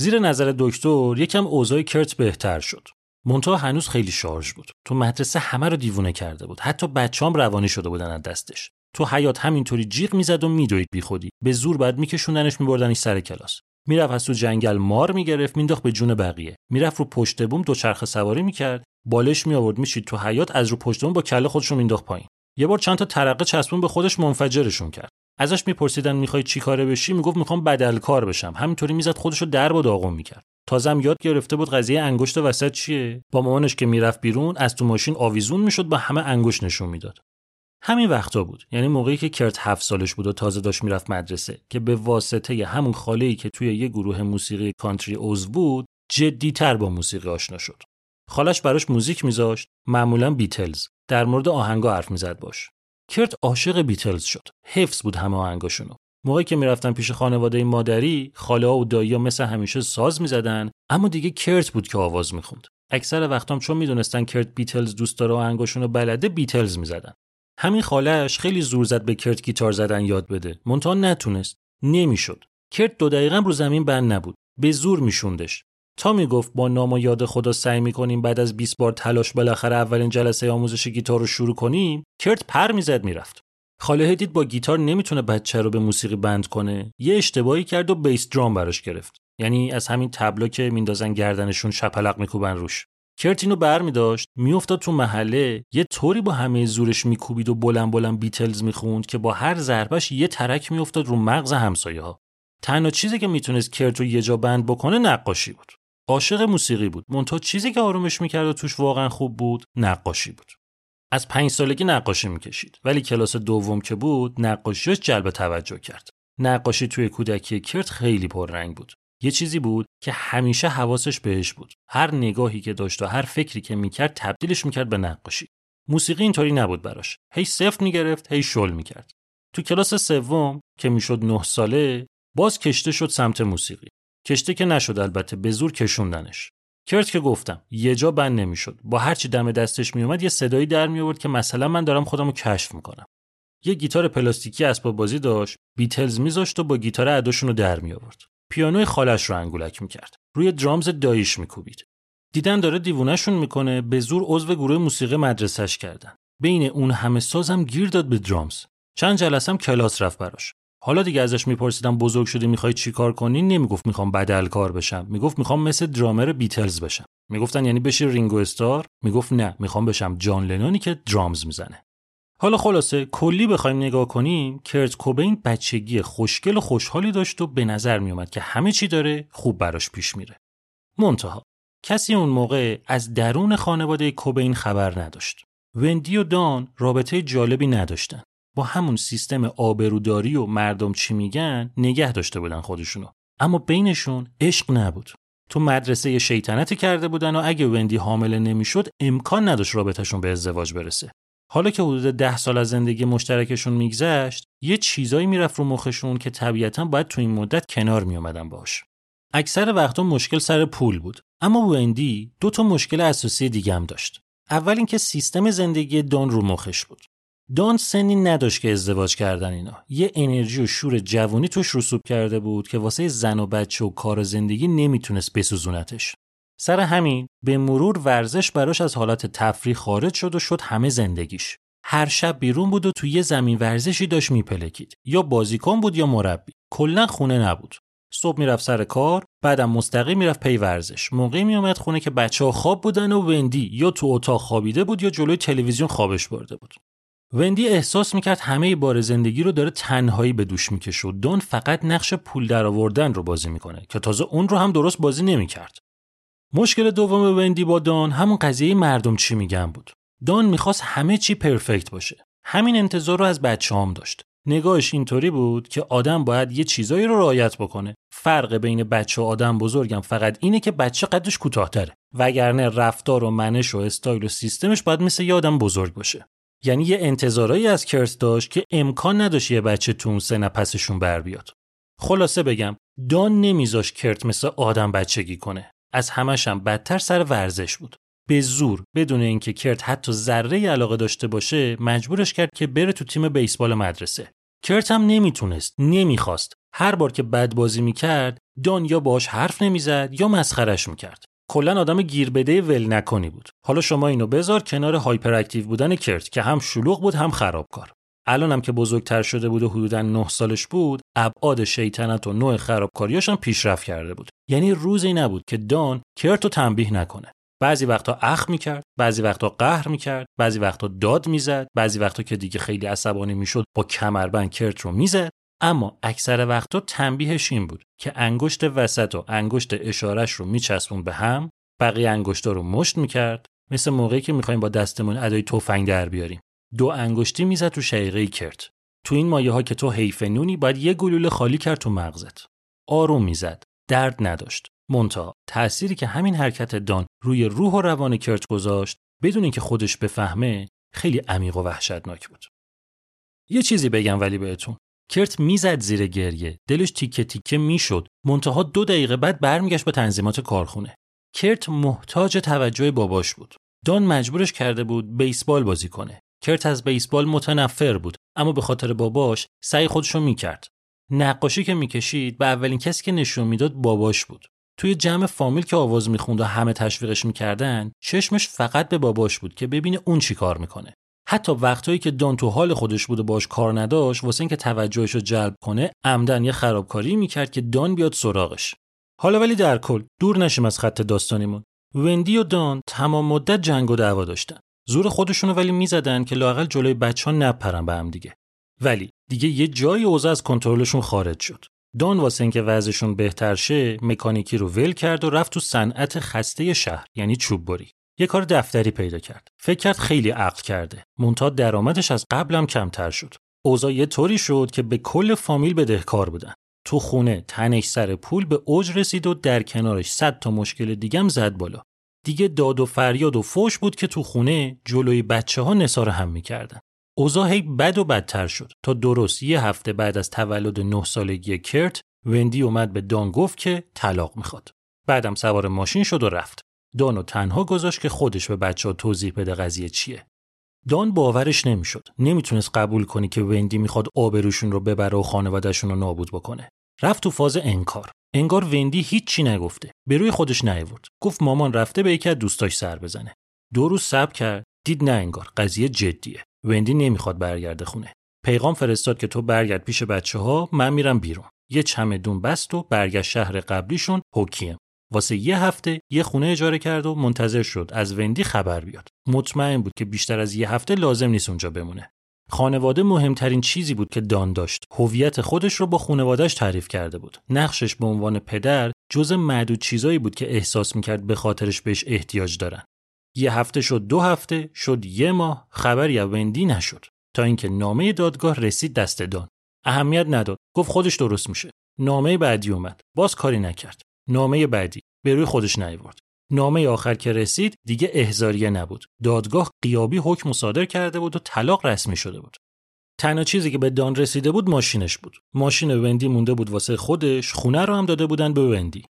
A: زیر نظر دکتر یکم اوضاع کرت بهتر شد. مونتا هنوز خیلی شارژ بود. تو مدرسه همه رو دیوونه کرده بود. حتی بچه‌ام روانی شده بودن از دستش. تو حیات همینطوری جیغ می‌زد و میدوید بیخودی. به زور بعد میکشوندنش میبردنش سر کلاس. می‌رفت از تو جنگل مار می‌گرفت مینداخت به جون بقیه. می‌رفت رو پشت بوم دو چرخ سواری می‌کرد. بالش می آورد میشید تو حیات از رو پشت بوم با کله خودش رو مینداخت پایین. یه بار چند تا ترقه چسبون به خودش منفجرشون کرد. ازش میپرسیدن می‌خوای چی کاره بشی؟ می‌گفت می‌خوام بدل کار بشم. همینطوری می‌زد خودشو در و داغون می‌کرد. تازم یاد گرفته بود قضیه انگشت وسط چیه؟ با مامانش که می‌رفت بیرون از تو ماشین آویزون می‌شد با همه انگشت نشون می‌داد. همین وقتا بود. یعنی موقعی که کرت هفت سالش بود و تازه داشت می‌رفت مدرسه که به واسطه همون خاله ای که توی یه گروه موسیقی کانتری عضو بود جدیتر با موسیقی آشنا شد. خالش براش موزیک میذاشت معمولا بیتلز. در مورد آهنگا حرف می‌زد باش. کرت عاشق بیتلز شد. حفظ بود همه آهنگاشونو. موقعی که می‌رفتن پیش خانواده مادری خاله و دایی مثل همیشه ساز می‌زدن اما دیگه کرت بود که آواز می‌خوند. اکثر وقتام چون می‌دونستن کرت بیتلز دوست داره آهنگاشونو بلده بیتلز می‌زدن. همین خالهش خیلی زور زد به کرت گیتار زدن یاد بده. مونتا نتونست. نمی‌شد. کرت دو دقیقه رو زمین بند نبود. به زور میشوندش. تا می‌گفت با نام و یاد خدا سعی می‌کنیم بعد از 20 بار تلاش بالاخره اولین جلسه آموزش گیتار رو شروع کنیم کرت پر می‌زد می‌رفت. خاله دید با گیتار نمی‌تونه بچه رو به موسیقی بند کنه یه اشتباهی کرد و بیس درام براش گرفت. یعنی از همین تبلا که میندازن گردنشون شپلق میکوبن روش. کرت اینو بر می داشت میافتاد تو محله یه طوری با همه زورش میکوبید و بلند بلند بیتلز می‌خوند که با هر ضربش یه ترک میافتاد رو مغز همسایه ها تنها چیزی که می‌تونست کرت رو یه جا بند بکنه نقاشی بود. عاشق موسیقی بود. مونتا چیزی که آرومش می‌کرد و توش واقعا خوب بود نقاشی بود. از پنج سالگی نقاشی می‌کشید. ولی کلاس دوم که بود نقاشیش جلب توجه کرد. نقاشی توی کودکی کرد خیلی پررنگ بود. یه چیزی بود که همیشه حواسش بهش بود. هر نگاهی که داشت و هر فکری که می‌کرد تبدیلش می‌کرد به نقاشی. موسیقی اینطوری نبود براش. هی سفت می‌گرفت هی شل می‌کرد. تو کلاس سوم که می‌شد نه ساله باز کشته شد سمت موسیقی. کشته که نشد البته به زور کشوندنش. کرد که گفتم یه جا بند نمی‌شد. با هر چی دم دستش میومد یه صدایی در میآورد که مثلا من دارم خودم رو کشف می‌کنم. یه گیتار پلاستیکی اسباب بازی داشت بیتلز میذاشت و با گیتار اداشون رو در می آورد پیانوی خالش رو انگولک می‌کرد. روی درامز دایش میکوبید. دیدن داره دیوونهشون می‌کنه به زور عضو گروه موسیقی مدرسهش کردن. بین اون همه سازم گیر داد به درامز. چند جلسم کلاس رفت براش. حالا دیگه ازش میپرسیدم بزرگ شدی می‌خوای چی کار کنی؟ نمی‌گفت می‌خوام بدل کار بشم می‌گفت می‌خوام مثل درامر بیتلز بشم. می‌گفتن یعنی بشی رینگو استار؟ می‌گفت نه می‌خوام بشم جان لنونی که درامز می‌زنه. حالا خلاصه کلی بخوایم نگاه کنیم کرت کوبین بچگی خوشگل و خوشحالی داشت و به نظر میومد که همه چی داره خوب براش پیش میره. منتها کسی اون موقع از درون خانواده کوبین خبر نداشت. وندی و دان رابطه جالبی نداشتن. با همون سیستم آبروداری و مردم چی میگن نگه داشته بودن خودشونو. اما بینشون عشق نبود. تو مدرسه شیطنتی کرده بودن و اگه وندی حامله نمی‌شد امکان نداشت رابطهشون به ازدواج برسه. حالا که حدود ده سال از زندگی مشترکشون میگذشت یه چیزایی می‌رفت رو مخشون که طبیعتا باید تو این مدت کنار میومدن باش اکثر وقتا مشکل سر پول بود. اما وندی دو تا مشکل اساسی دیگه هم داشت. اول اینکه سیستم زندگی دان رو مخش بود. دان سنی نداشت که ازدواج کردن اینا. یه انرژی و شور جوانی توش رسوب کرده بود که واسه زن و بچه و کار و زندگی نمی‌تونست بسوزونتش. سر همین به مرور ورزش براش از حالت تفریح خارج شد و شد همه زندگیش. هر شب بیرون بود و توی یه زمین ورزشی داشت میپلکید. یا بازیکن بود یا مربی. کلا خونه نبود. صبح می‌رفت سر کار بعدم مستقیم می‌رفت پی ورزش. موقعی میومد خونه که بچه ها خواب بودن و وندی یا تو اتاق خوابیده بود یا جلوی تلویزیون خوابش برده بود. وندی احساس می‌کرد همه بار زندگی رو داره تنهایی به دوش می‌کشه و دون فقط نقش پول درآوردن رو بازی می‌کنه که تازه اون رو هم درست بازی نمی‌کرد. مشکل دوم وندی با دان همون قضیه مردم چی میگن بود. دان می‌خواست همه چی پرفکت باشه. همین انتظار رو از بچه هم داشت. نگاهش اینطوری بود که آدم باید یه چیزایی رو رعایت بکنه. فرق بین بچه و آدم بزرگم فقط اینه که بچه قدش کوتاهتره. وگرنه رفتار و منش و استایل و سیستمش باید مثل یه آدم بزرگ باشه. یعنی یه انتظارایی از کرت داشت که امکان نداشت یه بچه تو اون سه پسشون بر بیاد. خلاصه بگم دان نمیذاش کرت مثل آدم بچگی کنه. از همشم بدتر سر ورزش بود. به زور بدون اینکه کرت حتی ذره علاقه داشته باشه مجبورش کرد که بره تو تیم بیسبال مدرسه. کرت هم نمی‌تونست نمی‌خواست. هر بار که بد بازی می‌کرد دان یا باش حرف نمی‌زد یا مسخرش می‌کرد. کلا آدم گیربده ول نکنی بود. حالا شما اینو بذار کنار هایپر اکتیو بودن کرت که هم شلوغ بود هم خرابکار. الانم که بزرگتر شده بود و حدودا 9 سالش بود ابعاد شیطنت و نوع خرابکاریاش هم پیشرفت کرده بود. یعنی روزی نبود که دان کرت رو تنبیه نکنه. بعضی وقتا اخ می‌کرد بعضی وقتا قهر می‌کرد بعضی وقتا داد می‌زد بعضی وقتا که دیگه خیلی عصبانی می‌شد با کمربند کرت رو می‌زد. اما اکثر وقتا تنبیهش این بود که انگشت وسط و انگشت اشارش رو میچسبون به هم بقیه انگشتا رو مشت می‌کرد مثل موقعی که می‌خوایم با دستمون ادای تفنگ در بیاریم. دو انگشتی می‌زد تو شقیقه کرت. تو این مایه ها که تو حیف نونی باید یه گلوله خالی کرد تو مغزت. آروم می‌زد. درد نداشت. مونتا تأثیری که همین حرکت دان روی روح و روان کرت گذاشت بدون اینکه خودش بفهمه خیلی عمیق و وحشتناک بود. یه چیزی بگم ولی بهتون. کرت می‌زد زیر گریه. دلش تیکه تیکه می‌شد. منتها دو دقیقه بعد برمیگشت به تنظیمات کارخونه. کرت محتاج توجه باباش بود. دان مجبورش کرده بود بیسبال بازی کنه. کرت از بیسبال متنفر بود اما به خاطر باباش سعی خودشو می‌کرد. نقاشی که می‌کشید به اولین کسی که نشون می‌داد باباش بود. توی جمع فامیل که آواز می‌خوند و همه تشویقش می‌کردن چشمش فقط به باباش بود که ببینه اون چی کار می‌کنه. حتی وقتایی که دان تو حال خودش بود و باش کار نداشت واسه اینکه توجهش رو جلب کنه عمدن یه خرابکاری می‌کرد که دان بیاد سراغش. حالا ولی در کل دور نشیم از خط داستانیمون. وندی و دان تمام مدت جنگ و دعوا داشتن. زور خودشونو ولی می‌زدن که لاقل جلوی بچه ها نپرن به هم دیگه. ولی دیگه یه جایی اوضاع از کنترلشون خارج شد. دان واسه اینکه وضعشون بهتر شه مکانیکی رو ول کرد و رفت تو صنعت خسته شهر یعنی چوب بری یه کار دفتری پیدا کرد. فکر کرد خیلی عقل کرده. مونتا درآمدش از قبلم کمتر شد. اوضاع یه طوری شد که به کل فامیل بدهکار بودن. تو خونه تنش سر پول به اوج رسید و در کنارش صد تا مشکل دیگم زد بالا. دیگه داد و فریاد و فوش بود که تو خونه جلوی بچه ها نسار هم می‌کردن. اوضاع هی بد و بدتر شد. تا درست یه هفته بعد از تولد نه سالگی کرت وندی اومد به دان گفت که طلاق می‌خواد. بعدم سوار ماشین شد و رفت. دانو تنها گذاشت که خودش به بچه ها توضیح بده قضیه چیه. دان باورش نمی‌شد. نمی‌تونست قبول کنی که وندی می‌خواد آبروشون رو ببره و خانوادهشون رو نابود بکنه. رفت تو فاز انکار. انگار وندی هیچی نگفته. به روی خودش نیورد گفت مامان رفته به یکی از دوستاش سر بزنه. دو روز صبر کرد. دید نه انگار. قضیه جدیه. وندی نمی‌خواد برگرده خونه. پیغام فرستاد که تو برگرد پیش بچه ها من میرم بیرون. یه چمدون بست و برگشت شهر قبلیشون هوکیم واسه یه هفته یه خونه اجاره کرد و منتظر شد از وندی خبر بیاد. مطمئن بود که بیشتر از یه هفته لازم نیست اونجا بمونه. خانواده مهمترین چیزی بود که دان داشت. هویت خودش رو با خانوادهش تعریف کرده بود. نقشش به عنوان پدر جز معدود چیزایی بود که احساس می‌کرد به خاطرش بهش احتیاج دارن. یه هفته شد دو هفته شد یه ماه خبری از وندی نشد. تا اینکه نامه دادگاه رسید دست دان. اهمیت نداد. گفت خودش درست میشه. نامه بعدی اومد. باز کاری نکرد. نامه بعدی. به روی خودش نیورد نامه آخر که رسید دیگه احزاریه نبود. دادگاه قیابی حکم صادر کرده بود و طلاق رسمی شده بود. تنها چیزی که به دان رسیده بود ماشینش بود. ماشین وندی مونده بود واسه خودش خونه رو هم داده بودن به وندی.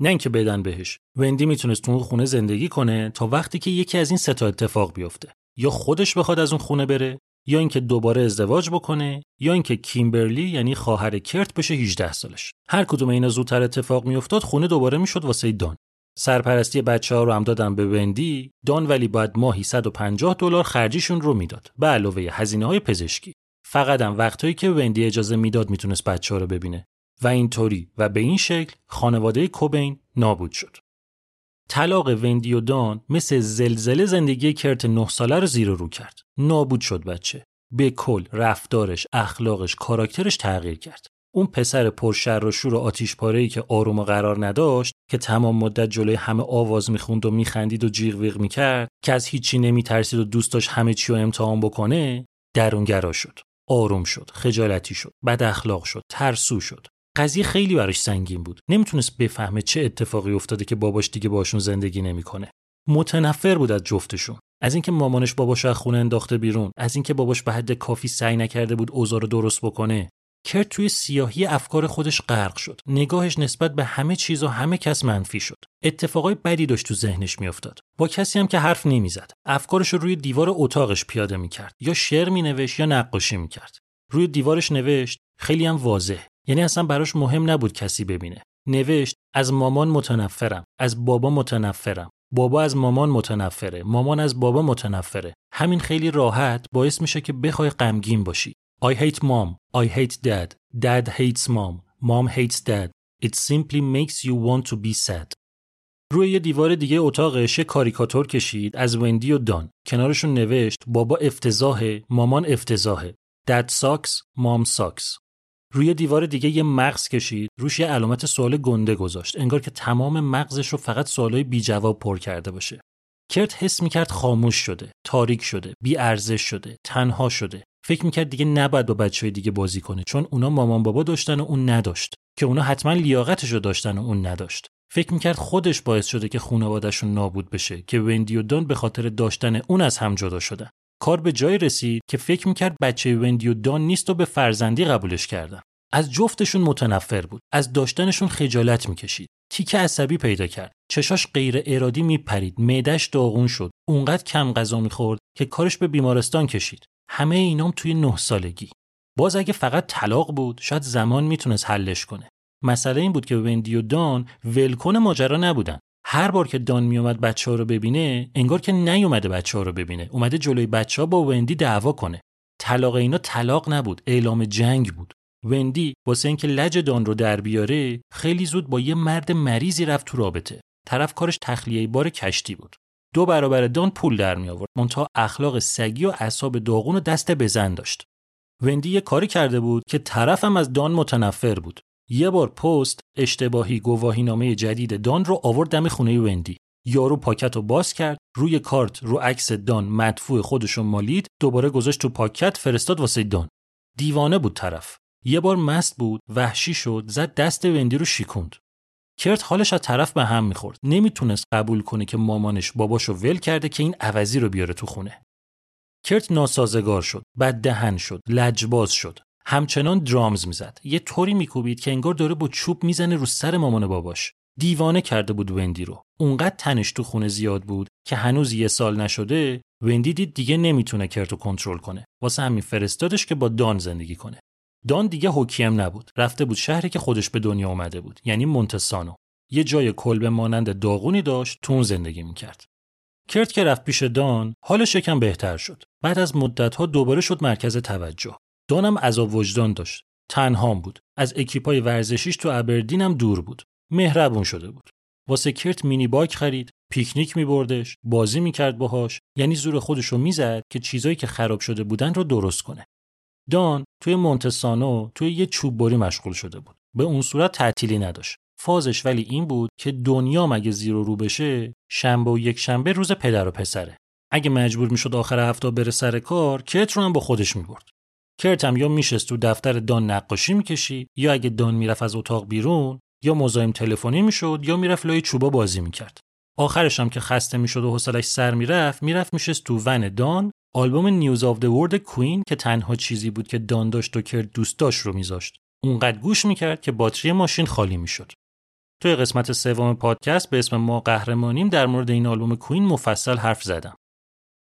A: نه اینکه بدن بهش. وندی می‌تونست تو اون خونه زندگی کنه تا وقتی که یکی از این سه تا اتفاق بیفته. یا خودش بخواد از اون خونه بره یا اینکه دوباره ازدواج بکنه یا اینکه کیمبرلی یعنی خواهر کرت بشه 18 سالش. هر کدوم اینا زودتر اتفاق میافتاد خونه دوباره می‌شد واسه دان. سرپرستی بچه ها رو هم دادن به وندی. دان ولی باید ماهی 150 دلار خرجیشون رو می‌داد. به علاوه هزینه های پزشکی. فقط هم وقتایی که وندی اجازه می‌داد می‌تونست بچه ها رو ببینه. و اینطوری و به این شکل خانواده کوبین نابود شد. طلاق وندی و دان مثل زلزله زندگی کرت نه ساله رو زیر رو کرد. نابود شد بچه. به کل رفتارش، اخلاقش، کاراکترش تغییر کرد. اون پسر پرشر و شور و آتیش پاره که آروم و قرار نداشت که تمام مدت جلوی همه آواز می‌خوند و میخندید و جیغ ویغ می‌کرد که از هیچی نمیترسید و دوست داشت همه چی رو امتحان بکنه درونگرا شد آروم شد خجالتی شد بد اخلاق شد ترسو شد قضیه خیلی براش سنگین بود. نمی‌تونست بفهمه چه اتفاقی افتاده که باباش دیگه باشون زندگی نمی‌کنه. متنفر بود از جفتشون. از اینکه مامانش باباش از خونه انداخته بیرون از اینکه باباش به حد کافی سعی نکرده بود اوضاع رو درست بکنه کرد توی سیاهی افکار خودش غرق شد. نگاهش نسبت به همه چیز و همه کس منفی شد. اتفاقای بدی داشت تو ذهنش میافتاد. با کسی هم که حرف نمی‌زد. افکارش رو روی دیوار اتاقش پیاده می‌کرد. یا شعر مینوشت یا نقاشی می‌کرد. روی دیوارش نوشت خیلی هم واضح. یعنی اصلا براش مهم نبود کسی ببینه. نوشت از مامان متنفرم از بابا متنفرم. بابا از مامان متنفره مامان از بابا متنفره. همین خیلی راحت باعث میشه که بخوای غمگین باشی. I hate mom I hate dad dad hates mom mom hates dad. It simply makes you want to be sad. روی یه دیوار دیگه اتاقش کاریکاتور کشید از وندی و دان. کنارشون نوشت بابا افتضاحه مامان افتضاحه. Dad sucks mom sucks. روی دیوار دیگه یه مغز کشید. روش یه علامت سوال گنده گذاشت. انگار که تمام مغزش رو فقط سوالای بی جواب پر کرده باشه. کرت حس می‌کرد خاموش شده تاریک شده بی ارزش شده تنها شده. فکر می‌کرد دیگه نباید با بچه دیگه بازی کنه چون اونا مامان بابا داشتن و اون نداشت. که اونا حتما لیاقتش رو داشتن و اون نداشت. فکر می‌کرد خودش باعث شده که خانوادهشون نابود بشه که وندی و دان به خاطر داشتن اون از هم جدا شدن. کار به جای رسید که فکر می‌کرد بچه وندی و دان نیست و به فرزندی قبولش کردن. از جفتشون متنفر بود. از داشتنشون خجالت می‌کشید. تیکه عصبی پیدا کرد. چشاش غیر ارادی میپرید. معدش داغون شد. اونقدر کم غذا می‌خورد که کارش به بیمارستان کشید. همه اینام توی نه سالگی. باز اگه فقط طلاق بود شاید زمان می‌تونست حلش کنه. مسئله این بود که وندی و دان ولکن ماجرا نبودن. هر بار که دان میومد بچه ها رو ببینه انگار که نیومده بچه ها رو ببینه. اومده جلوی بچه ها با وندی دعوا کنه. طلاق اینا طلاق نبود اعلام جنگ بود. وندی واسه اینکه لج دان رو در بیاره خیلی زود با یه مرد مریضی رفت تو رابطه. طرف کارش تخلیه بار کشتی بود. دو برابر دان پول در می آورد منتها اخلاق سگی و اعصاب داغون و دست بزن داشت. وندی یه کاری کرده بود که طرفم از دان متنفر بود. یه بار پست اشتباهی گواهینامه جدید دان رو آورد دم خونه وندی. یارو پاکت رو باز کرد روی کارت رو عکس دان مدفوع خودشو مالید دوباره گذاشت تو پاکت فرستاد واسه دان. دیوانه بود طرف. یه بار مست بود وحشی شد زد دست وندی رو شیکوند. کرت حالش از طرف به هم می‌خورد. نمی‌تونست قبول کنه که مامانش باباشو ول کرده که این عوضی رو بیاره تو خونه. کرت ناسازگار شد بد دهن شد لجباز شد. همچنان درامز می‌زد. یه طوری میکوبید که انگار داره با چوب می‌زنه رو سر مامان باباش. دیوانه کرده بود وندی رو. اونقدر تنش تو خونه زیاد بود که هنوز یه سال نشده وندی دید دیگه نمی‌تونه کرتو کنترل کنه. واسه همین فرستادش که با دان زندگی کنه. دان دیگه حکیم نبود. رفته بود شهری که خودش به دنیا اومده بود یعنی مونتسانو. یه جای کلبه مانند داغونی داشت تو زندگی می‌کرد. کرت که رفت پیش دان حالش یکم بهتر شد. بعد از مدتها دوباره شد مرکز توجه. دانم عذاب وجدان داشت. تنهام بود. از اکیپای ورزشیش تو ابردین هم دور بود. مهربون شده بود. واسه کرت مینی باک خرید پیکنیک میبردش بازی می‌کرد باهاش. یعنی زور خودش رو می‌زد که چیزایی که خراب شده بودن رو درست کنه. دان توی مونتسانو توی یه چوب بری مشغول شده بود. به اون صورت تعطیلی نداشت. فازش ولی این بود که دنیا مگه زیر رو بشه شنبه و یک شنبه روز پدر و پسره. اگه مجبور می‌شد آخر هفته بره سر کار کرت رو هم با خودش می‌برد. کرت هم یا میشست تو دفتر دان نقاشی می‌کشید یا اگه دان می‌رفت از اتاق بیرون یا مزاحم تلفنی می‌شد یا می‌رفت لای چوبا بازی می‌کرد آخرش هم که خسته می‌شد و حوصلش سر می‌رفت می‌رفت میشست تو ون دان آلبوم News of the World Queen که تنها چیزی بود که دان داشت و کرت دوست داشت رو میذاشت اونقدر گوش می‌کرد که باتری ماشین خالی می‌شد توی قسمت سوم پادکست به اسم ما قهرمانیم در مورد این آلبوم Queen مفصل حرف زدم.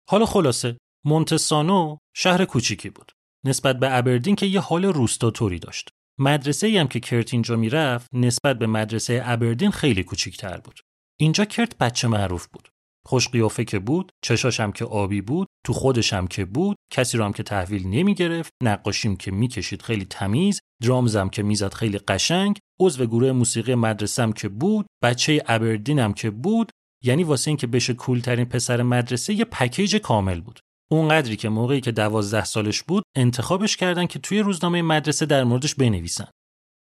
A: حالا خلاصه مونتسانو شهر کوچیکی بود. نسبت به ابردین که یه حال روستاتوری داشت. مدرسه هم که کرت اینجا می‌رفت نسبت به مدرسه ابردین خیلی کوچیکتر بود. اینجا کرت بچه معروف بود. خوش قیافه که بود، چشاش هم که آبی بود، تو خودش هم که بود، کسی رو هم که تحویل نمی گرفت، نقاشیم که می‌کشید خیلی تمیز، درامزم که می‌زد خیلی قشنگ، عضو گروه موسیقی مدرسم که بود، بچه ابردینم که بود، یعنی واسه اینکه بشه کولترین پسر مدرسه یه پکیج کامل بود. اونقدری که موقعی که دوازده سالش بود انتخابش کردن که توی روزنامه مدرسه در موردش بنویسن.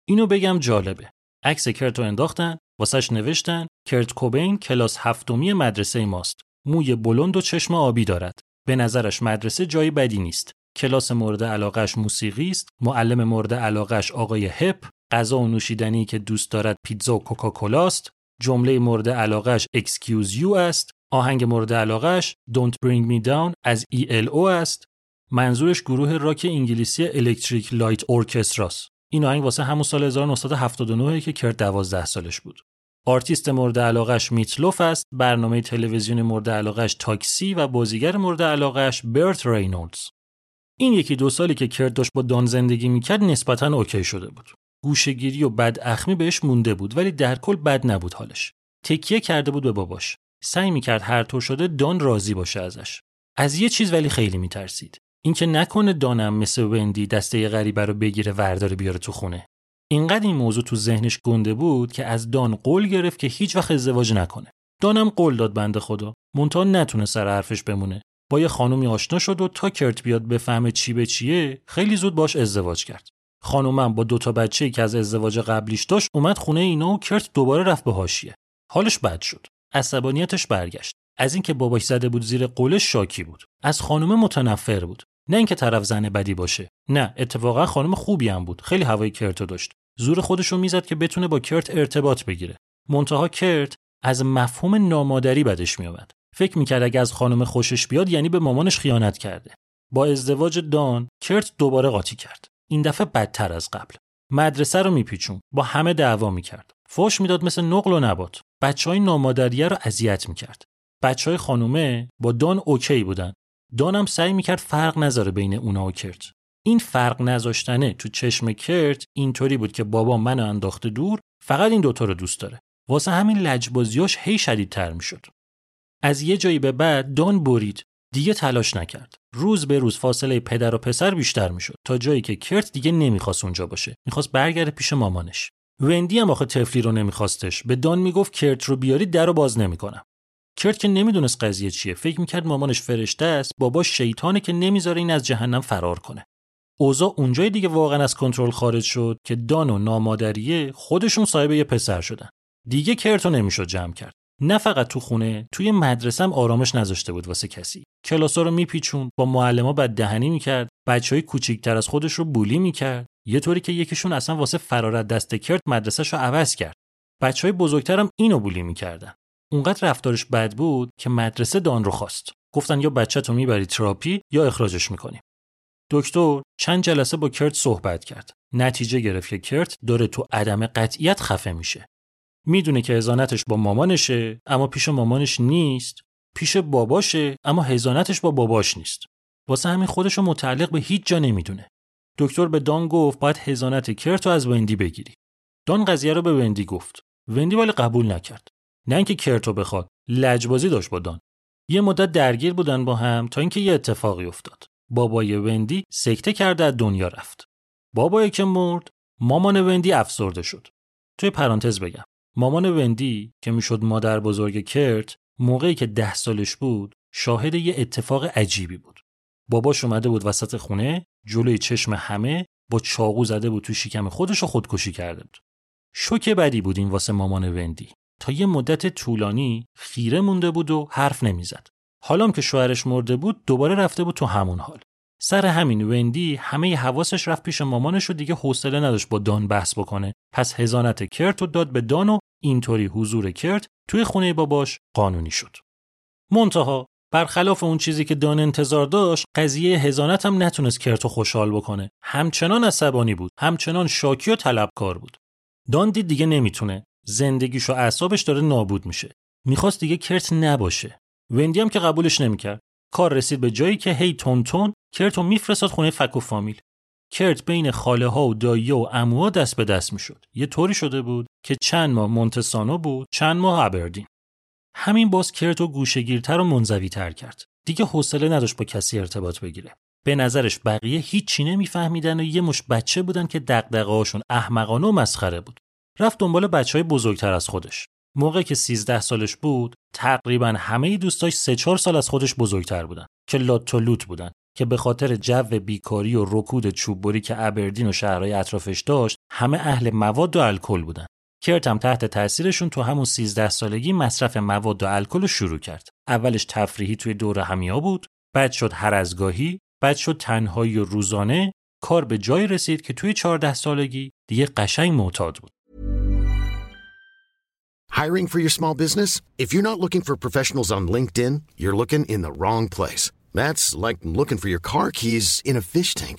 A: اینو بگم جالبه. عکس کرت رو انداختن، واسش نوشتن کرت کوبین کلاس هفتمی مدرسه ماست. موی بلند و چشم آبی دارد. به نظرش مدرسه جای بدی نیست. کلاس مورد علاقش موسیقی است، معلم مورد علاقش آقای هپ، غذا و نوشیدنی که دوست دارد پیتزا و کوکاکولاست، جمله مورد علاقش excuse you است، آهنگ مورد علاقش Don't Bring Me Down از ELO است. منظورش گروه راک انگلیسی Electric Light Orchestra ست. این آهنگ واسه همون سال 1979 که کرت 12 سالش بود. آرتیست مورد علاقش Meat Loaf است، برنامه تلویزیون مورد علاقش تاکسی و بازیگر مورد علاقش برت رینولدز. این یکی دو سالی که کرت داشت با دان زندگی می‌کرد نسبتا OK شده بود. گوشگیری و بد اخمی بهش مونده بود ولی در کل بد نبود حالش. تکیه کرده بود به باباش. سعی می‌کرد هر طور شده دان راضی باشه ازش. از یه چیز ولی خیلی میترسید. اینکه نکنه دانم مثل وندی دسته غریبه رو بگیره ورداره بیاره تو خونه. اینقدر این موضوع تو ذهنش گنده بود که از دان قول گرفت که هیچ وقت ازدواج نکنه. دانم قول داد بنده خدا. مونتا نتونه سر حرفش بمونه. با یه خانومی آشنا شد و تا کرت بیاد بفهمه چی به چیه خیلی زود باش ازدواج کرد. خانومم با دوتا بچه که از ازدواج قبلیش داشت اومد خونه اینا و کرت دوباره رفت به حاشیه. حالش بد شد. عصبانیتش برگشت. از اینکه باباش زده بود زیر قولش شاکی بود. از خانم متنفر بود. نه اینکه طرف زن بدی باشه. نه، اتفاقا خانم خوبی هم بود. خیلی هوای کرتو داشت. زور خودشو می‌زد که بتونه با کرت ارتباط بگیره. منتها کرت از مفهوم نامادری بدش میومد. فکر می‌کرد اگه از خانم خوشش بیاد یعنی به مامانش خیانت کرده. با ازدواج دان کرت دوباره قاطی کرد. این دفعه بدتر از قبل. مدرسه رو میپیچون. با همه دعوا می‌کرد. فوش می‌داد مثل نقل و نبات. بچه های نامادریه رو اذیت می‌کرد. بچه های خانومه با دان اوکی بودن. دانم سعی می‌کرد فرق نذاره بین اونا و کرت. این فرق نذاشتنه تو چشم کرت اینطوری بود که بابا منو انداخته دور فقط این دوتا رو دوست داره. واسه همین لجبازیاش هی شدیدتر می‌شد. از یه جایی به بعد دان برید. دیگه تلاش نکرد. روز به روز فاصله پدر و پسر بیشتر می‌شد تا جایی که کرت دیگه نمی‌خواست اونجا باشه. می‌خواست برگرده پیش مامانش. وندی هم آخه تفلی رو نمیخواستش. به دان می‌گفت کرت رو بیاری در رو باز نمی‌کنم. کرت که نمی‌دونست قضیه چیه. فکر می‌کرد مامانش فرشته است. بابا شیطانه که نمی‌ذاره این از جهنم فرار کنه. اوضاع اونجای دیگه واقعا از کنترل خارج شد که دان و نامادریه خودشون صاحب یه پسر شدن. دیگه کرتو نمی‌شد جمع کرد. نه فقط تو خونه توی مدرسه هم آرامش نذاشته بود واسه کسی. کلاسا رو میپیچون با معلما بد دهنی می‌کرد. بچهای کوچیکتر از خودش رو بولی می‌کرد. یه طوری که یکیشون اصلا واسه فرارت دست کرد مدرسهشو عوض کرد. بچهای بزرگترم اینو بولی می‌کردن. اونقدر رفتارش بد بود که مدرسه دان رو خواست. گفتن یا بچه تو می‌بری تراپی یا اخراجش می‌کنیم. دکتر چند جلسه با کرت صحبت کرد. نتیجه گرفت که کرت داره تو عدم قطعیت خفه میشه. می‌دونه که هزانتش با مامانشه اما پیش مامانش نیست. پیش باباشه اما هزانتش با باباش نیست. واسه همین خودش رو متعلق به هیچ جا نمی‌دونه. دکتر به دان گفت باید هزانت کرت رو از وندی بگیری. دان قضیه رو به وندی گفت. وندی ولی قبول نکرد. نه اینکه کرتو بخواد لجبازی داشت با دان. یه مدت درگیر بودن با هم تا اینکه یه اتفاقی افتاد. بابای وندی سکته کرده از دنیا رفت. بابایی که مرد مامان وندی افسرده شد. توی پرانتز بگم. مامان وندی که می‌شد مادر بزرگ کرت موقعی که ده سالش بود شاهد یه اتفاق عجیبی بود. باباش اومده بود وسط خونه جلوی چشم همه با چاقو زده بود تو شکم خودش و خودکشی کرده بود شوکه بدی بود این واسه مامان وندی تا یه مدت طولانی خیره مونده بود و حرف نمی‌زد. حالام که شوهرش مرده بود دوباره رفته بود تو همون حال. سر همین وندی همه حواسش رفت پیش مامانش و دیگه حوصله نداشت با دان بحث بکنه. پس هزانت کرت و داد به دان و اینطوری حضور کرت توی خونه باباش قانونی شد. منتها برخلاف اون چیزی که دان انتظار داشت قضیه هزانت هم نتونست کرتو خوشحال بکنه. همچنان عصبانی بود. همچنان شاکی و طلبکار بود. دان دید دیگه نمی‌تونه. زندگیش و اعصابش داره نابود میشه. می‌خواست دیگه کرت نباشه. وندی هم که قبولش نمی‌کرد. کار رسید به جایی که هی تون تون کرت رو میفرستاد خونه فک و فامیل. کرت بین خاله ها و دایی و عموها دست به دست می‌شد. یه طوری شده بود که چند ماه مونتسانو بود چند ماه ابردین همین باز کرت رو گوشهگیرتر و منزوی تر کرد. دیگه حوصله نداشت با کسی ارتباط بگیره. به نظرش بقیه هیچی نمیفهمیدن و یه مش بچه بودن که دغدغه‌هاشون احمقانه و مسخره بود. رفت دنبال بچه های بزرگتر از خودش. موقع که 13 سالش بود تقریبا همه دوستاش 3 4 سال از خودش بزرگتر بودن که لات و لوت بودن که به خاطر جو بیکاری و رکود چوببری که ابردین و شهرهای اطرافش داشت همه اهل مواد و الکل بودن. کرت هم تحت تاثیرشون تو همون 13 سالگی مصرف مواد و الکل رو شروع کرد اولش تفریحی توی دور همیا بود بعد شد هر ازگاهی بعد شد تنهایی و روزانه کار به جایی رسید که توی 14 سالگی دیگه قشنگ معتاد بود
B: Hiring for your small business? If you're not looking for professionals on LinkedIn, you're looking in the wrong place. That's like looking for your car keys in a fish tank.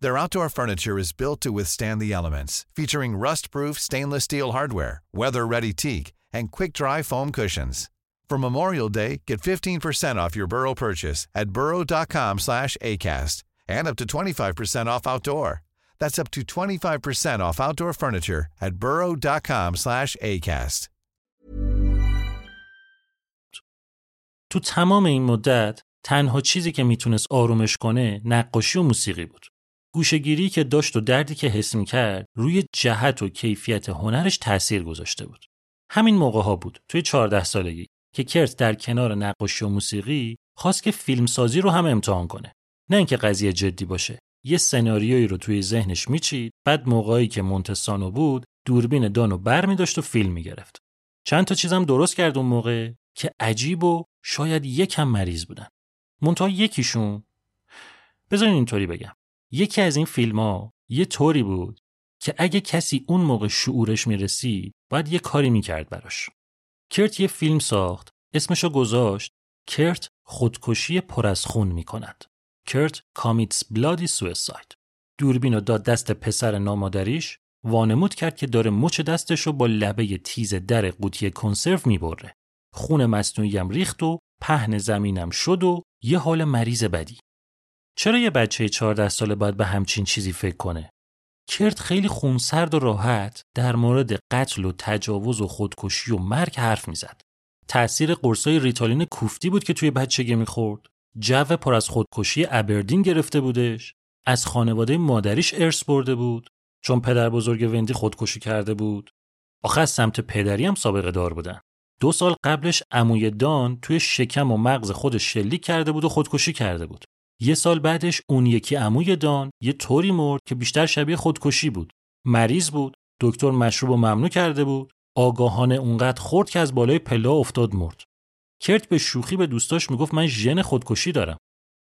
C: Their outdoor furniture is built to withstand the elements, featuring rust-proof stainless steel hardware, weather-ready teak, and quick-dry foam cushions. For Memorial Day, get 15% off your Burrow purchase at burrow.com slash ACAST and up to 25% off outdoor. That's up to 25% off outdoor furniture at burrow.com slash ACAST.
A: تو تمام این مدت تنها چیزی که میتونست آرومش کنه نقاشی و موسیقی بود. گوشگیری که داشت و دردی که حس می‌کرد روی جهت و کیفیت هنرش تأثیر گذاشته بود. همین موقع ها بود توی 14 سالگی که کرت در کنار نقاشی و موسیقی خواست که فیلمسازی رو هم امتحان کنه. نه اینکه قضیه جدی باشه. یه سناریویی رو توی ذهنش میچید بعد موقعی که مونتسانو بود دوربین دانو بر می داشت و فیلم می‌گرفت. چند تا چیزم درست کرد اون موقع که عجیب و شاید یکم مریض بودن. منتها یکیشون بذارین اینطوری بگم. یکی از این فیلم ها یه طوری بود که اگه کسی اون موقع شعورش می‌رسید باید یه کاری می‌کرد براش. کرت یه فیلم ساخت اسمشو گذاشت کرت خودکشی پر از خون می‌کند. کرت کامیتس بلادی سویساید. دوربین رو داد دست پسر نامادریش وانمود کرد که داره مچ دستش رو با لبه تیز در قوطی کنسرو می‌بره. خون مصنوعی هم ریخت و پهن زمینم شد و یه حال مریض بدی. چرا یه بچه 14 ساله باید به همچین چیزی فکر کنه؟ کرت خیلی خونسرد و راحت در مورد قتل و تجاوز و خودکشی و مرگ حرف می‌زد. تأثیر قرصای ریتالین کوفتی بود که توی بچگی می‌خورد. جو پر از خودکشی ابردین گرفته بودش. از خانواده مادریش ارث برده بود. چون پدر بزرگ وندی خودکشی کرده بود. آخه از سمت پدری هم سابقه دار بودن. دو سال قبلش عموی دان توی شکم و مغز خودش شلیک کرده بود و خودکشی کرده بود. یه سال بعدش اون یکی عموی دان یه طوری مرد که بیشتر شبیه خودکشی بود. مریض بود، دکتر مشروب و ممنوع کرده بود، آگاهانه اونقدر خورد که از بالای پلا افتاد مرد. کرت به شوخی به دوستاش می‌گفت من ژن خودکشی دارم.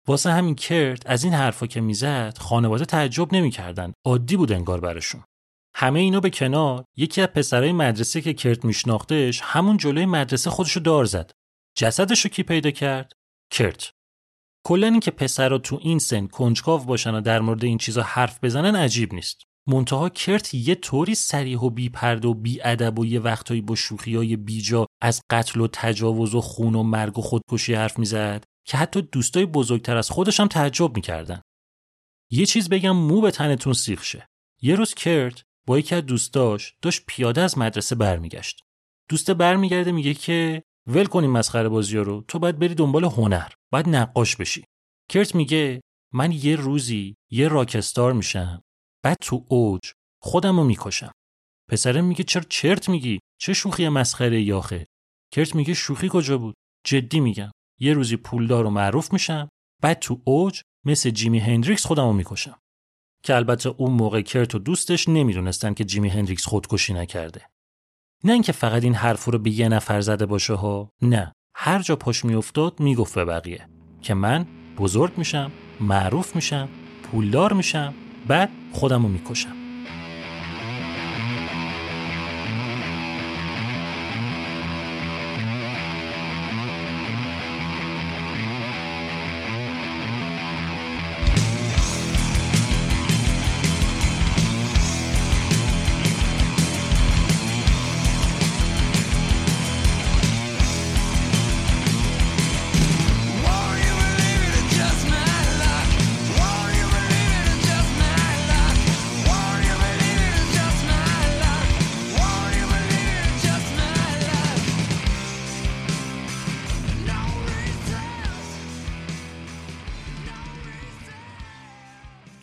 A: واسه همین کرت از این حرفا که می‌زد خانواده تعجب نمی‌کردن. عادی بود انگار براشون. همه اینا به کنار یکی از پسرای مدرسه که کرت میشناختش همون جلوی مدرسه خودشو دار زد. جسدشو کی پیدا کرد؟ کرت. کلا اینکه پسرا تو این سن کنجکاو باشن و در مورد این چیزا حرف بزنن عجیب نیست. منتها کرت یه طوری سریح و بی پرده و بی ادب و یه وقتایی با شوخیای بیجا از قتل و تجاوز و خون و مرگ و خودکشی حرف می‌زد که حتی دوستای بزرگتر از خودش هم تعجب می‌کردن. یه چیز بگم مو به تنتون سیخ شه. یه روز کرت با یکی از دوستاش داشت پیاده از مدرسه برمیگشت. دوست برمیگرده میگه که ول کنیم مسخره بازی رو. تو باید بری دنبال هنر باید نقاش بشی. کرت میگه من یه روزی یه راکستار میشم بعد تو اوج خودم رو می‌کشم. پسرم میگه چرا چرت میگی؟ چه شوخی مسخره یاخه کرت میگه شوخی کجا بود؟ جدی میگم. یه روزی پولدار و معروف میشم بعد تو اوج مثل جیمی هندریکس خودم رو می‌کشم. که البته اون موقع کرت و دوستش نمی‌دونستن که جیمی هندریکس خودکشی نکرده. نه اینکه فقط این حرف رو به یه نفر زده باشه ها. نه. هر جا پاش میافتاد می‌گفت به بقیه که من بزرگ میشم معروف میشم پولدار میشم بعد خودم رو می‌کشم.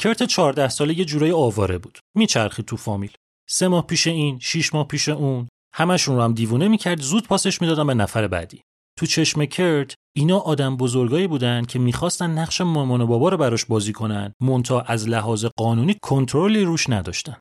A: کرت 14 ساله یه جورای آواره بود. میچرخید تو فامیل. سه ماه پیش این، شیش ماه پیش اون، همشون رو هم دیوونه می‌کرد زود پاسش می‌دادن به نفر بعدی. تو چشم کرت اینا آدم بزرگایی بودن که می‌خواستن نقش مامان و بابا رو براش بازی کنن مونتا از لحاظ قانونی کنترلی روش نداشتن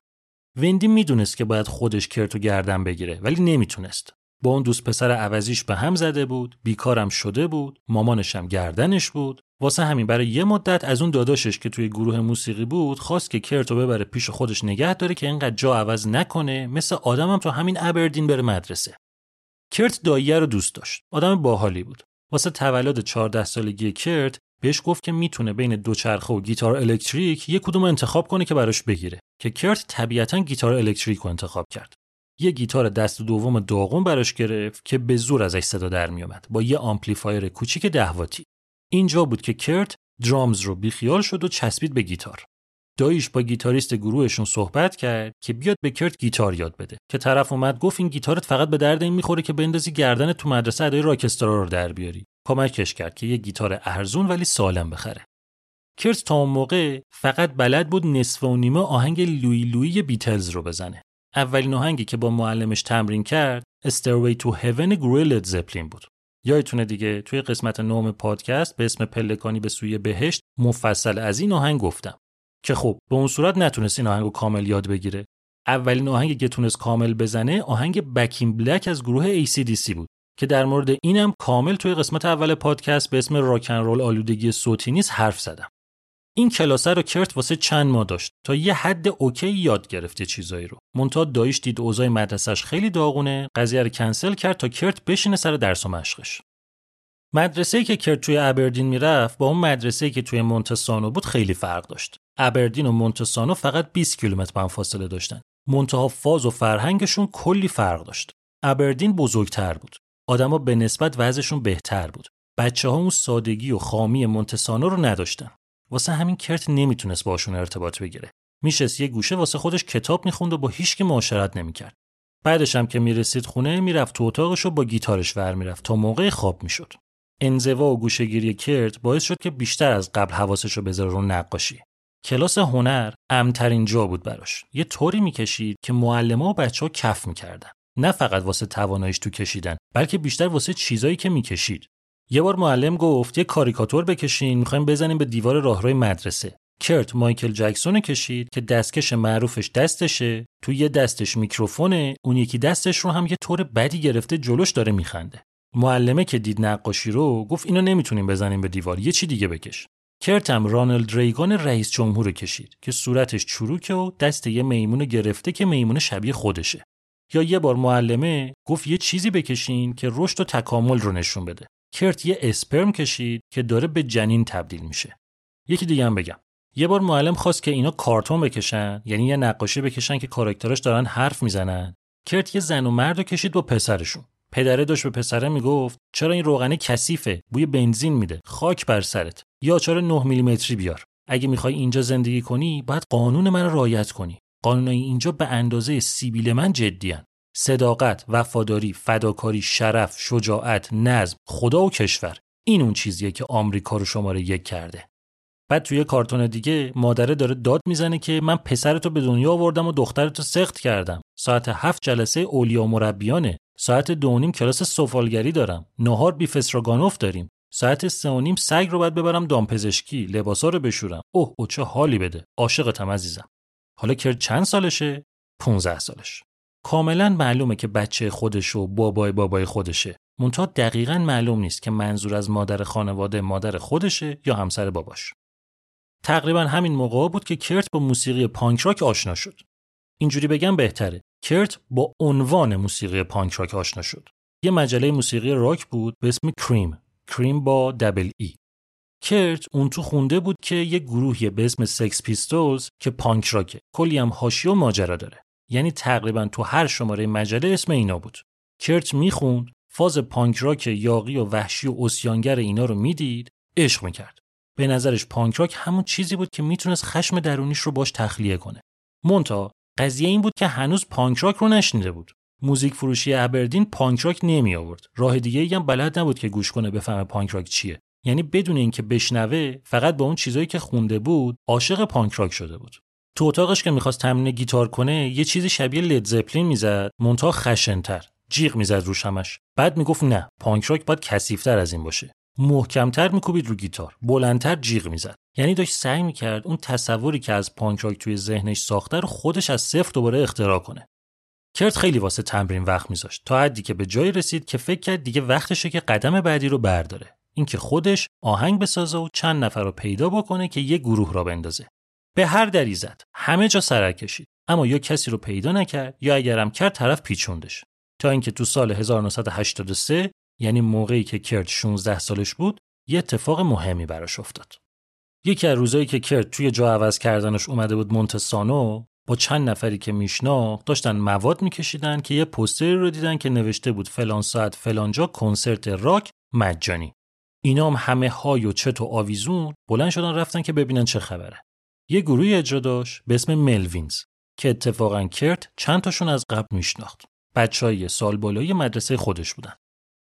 A: وندی می‌دونست که باید خودش کرت و گردن بگیره ولی نمی‌تونست با اون دوست پسر عوضیش به هم زده بود بیکارم شده بود مامانشم گردنش بود. واسه همین برای یه مدت از اون داداشش که توی گروه موسیقی بود خواست که کرتو ببره پیش خودش نگه داره که اینقدر جا عوض نکنه مثل آدمم تو همین ابردین بره مدرسه. کرت داییه رو دوست داشت. آدم باحالی بود. واسه تولد 14 سالگی کرت بهش گفت که می‌تونه بین دوچرخه و گیتار الکتریک یه کدوم انتخاب کنه که براش بگیره. که کرت طبیعتا گیتار الکتریک رو انتخاب کرد. یه گیتار دست دوم داغون براش گرفت که به زور ازش صدا در میومد با یه آمپلیفایر کوچیک ده واتی اینجا بود که کرت drums رو بیخیال شد و چسبید به گیتار. داییش با گیتاریست گروهشون صحبت کرد که بیاد به کرت گیتار یاد بده. که طرف اومد گفت این گیتارت فقط به درد این می‌خوره که بندازی گردن تو مدرسه ادای rockstar ا رو در بیاری. کمکش کرد که یه گیتار ارزون ولی سالم بخره. کرت تا اون موقع فقط بلد بود نصف و نیمه آهنگ لوی لوی بیتلز رو بزنه. اولین آهنگی که با معلمش تمرین کرد Stairway to Heaven گروه زپلین بود. یادتونه دیگه توی قسمت نوم پادکست به اسم پلکانی به سوی بهشت مفصل از این آهنگ گفتم. که خب به اون صورت نتونست این آهنگو کامل یاد بگیره. اولین آهنگی که تونست کامل بزنه آهنگ بکین بلک از گروه ACDC بود که در مورد اینم کامل توی قسمت اول پادکست به اسم راکن رول آلودگی صوتی نیست حرف زدم. این کلاسه رو کرت واسه چند ماه داشت تا یه حد اوکی یاد گرفته چیزایی رو. مونتا دایش دید اوضاع مدرسش خیلی داغونه قضیه رو کنسل کرد تا کرت بشینه سر درس و مشقش. مدرسه‌ای که کرت توی ابردین می‌رفت با اون مدرسه‌ای که توی مونتسانو بود خیلی فرق داشت. ابردین و مونتسانو فقط 20 کیلومتر با فاصله داشتن. منتها فاز و فرهنگشون کلی فرق داشت. ابردین بزرگتر بود. آدما به نسبت وضعشون بهتر بود. بچه ها اون سادگی و خامی مونتسانو رو نداشتن. واسه همین کرت نمی‌تونست باشون ارتباط بگیره. میشست یه گوشه واسه خودش کتاب می‌خوند و با هیچ که معاشرت نمی‌کرد. بعدش هم که می‌رسید خونه می‌رفت تو اتاقش و با گیتارش ور می‌رفت تا موقع خواب می‌شد. انزوا و گوشهگیری کرت باعث شد که بیشتر از قبل حواسش رو بذاره رو نقاشی. کلاس هنر امترین جا بود براش. یه طوری می‌کشید که معلم‌ها و بچه ها کف می‌کردن. نه فقط واسه تواناییش تو کشیدن بلکه بیشتر واسه چیزایی که می‌کشید. یه بار معلم گفت یه کاریکاتور بکشین می‌خوایم بزنیم به دیوار راهروی مدرسه. کرت مایکل جکسون کشید که دستکش معروفش دستشه. تو یه دستش میکروفونه اون یکی دستش رو هم یه طور بدی گرفته جلوش داره میخنده. معلمه که دید نقاشی رو گفت اینو نمی‌تونیم بزنیم به دیوار یه چی دیگه بکش. کرتم رانالد ریگان رئیس جمهور کشید که صورتش چروکه و دست یه میمون گرفته که میمون شبیه خودشه. یا یه بار معلمه گفت یه چیزی بکشین که رشد و تکامل رو نشون بده. کرت یه اسپرم کشید که داره به جنین تبدیل میشه. یکی دیگه هم بگم. یه بار معلم خواست که اینا کارتون بکشن یعنی یه نقاشی بکشن که کاراکتراش دارن حرف می‌زنن. کرت یه زن و مرد رو کشید با پسرشون. پدره داشت به پسره می‌گفت چرا این روغنه کثیفه؟ بوی بنزین میده. خاک بر سرت. یا چرا 9 میلیمتری بیار؟ اگه می‌خوای اینجا زندگی کنی باید قانون من رعایت کنی. قانونای اینجا به اندازه سیبیل من جدیان. صداقت، وفاداری، فداکاری، شرف، شجاعت، نظم، خدا و کشور این اون چیزیه که آمریکا رو شماره یک کرده. بعد توی کارتون دیگه مادره داره داد می‌زنه که من پسرتو به دنیا آوردم و دخترتو سخت کردم. ساعت هفت جلسه اولیا مربیانه. ساعت دو نیم کلاس سفالگری دارم. نهار بیف استراگانوف داریم. ساعت سه و نیم سگ رو باید ببرم دامپزشکی لباسا رو بشورم اوه او چه حالی بده عاشقتم عزیزم حالا کرد چند سالشه 15 سالش کاملا معلومه که بچه خودش و بابای بابای خودشه. منتها دقیقا معلوم نیست که منظور از مادر خانواده مادر خودشه یا همسر باباش. تقریبا همین موقع بود که کرت با موسیقی پانک راک آشنا شد. اینجوری بگم بهتره. کرت با عنوان موسیقی پانک راک آشنا شد. یه مجله موسیقی راک بود به اسم کریم. کریم با دبل ای. کرت اون تو خونده بود که یه گروهی به اسم سکس پیستولز که پانک راکه. کلی هم حاشیه و ماجرا داره. یعنی تقریبا تو هر شماره مجله اسم اینا بود. کرت می‌خوند فاز پانک راک یاغی و وحشی و عصیانگر اینا رو می‌دید عشق می‌کرد. به نظرش پانک راک همون چیزی بود که می‌تونست خشم درونیش رو باش تخلیه کنه. منتها قضیه این بود که هنوز پانک راک رو نشنیده بود. موزیک فروشی ابردین پانک راک نمی آورد. راه دیگه هم بلد نبود که گوش کنه بفهمه پانک راک چیه. یعنی بدون اینکه بشنوه فقط با اون چیزایی که خونده بود عاشق پانک راک شده بود. تو اتاقش که می‌خواست تمرین گیتار کنه یه چیزی شبیه لید زپلین می‌زد مونتا خشنتر جیغ می‌زد روش همش. بعد می‌گفت نه پانک راک باید کثیفتر از این باشه. محکمتر میکوبید رو گیتار بلندتر جیغ می‌زد. یعنی داشت سعی می‌کرد اون تصوری که از پانک راک توی ذهنش ساخته رو خودش از صفر دوباره اختراع کنه. کرت خیلی واسه تمرین وقت میذاشت تا حدی که به جایی رسید که فکر کرد دیگه وقتشه که قدم بعدی رو برداره. اینکه خودش آهنگ بسازه و چند نفر رو پیدا بکنه که یه گروه را بندازه. به هر دری زد. همه جا سرک کشید. اما یا کسی رو پیدا نکرد یا اگرم کرد طرف پیچوندش. تا اینکه تو سال 1983 یعنی موقعی که کرت 16 سالش بود یه اتفاق مهمی براش افتاد. یکی از روزایی که کرت توی جا عوض کردنش اومده بود مونتسانو با چند نفری که میشناخت داشتن مواد میکشیدن که یه پوستری رو دیدن که نوشته بود فلان ساعت فلانجا کنسرت راک مجانی. اینا هم همه های و چت و آویزون بلند شدن رفتن که ببینن چه خبره. یه گروهی اجرا داشت به اسم ملوینز که اتفاقا کرت چند تاشون از قبل میشناخت. بچهای سال بالایی مدرسه خودش بودن.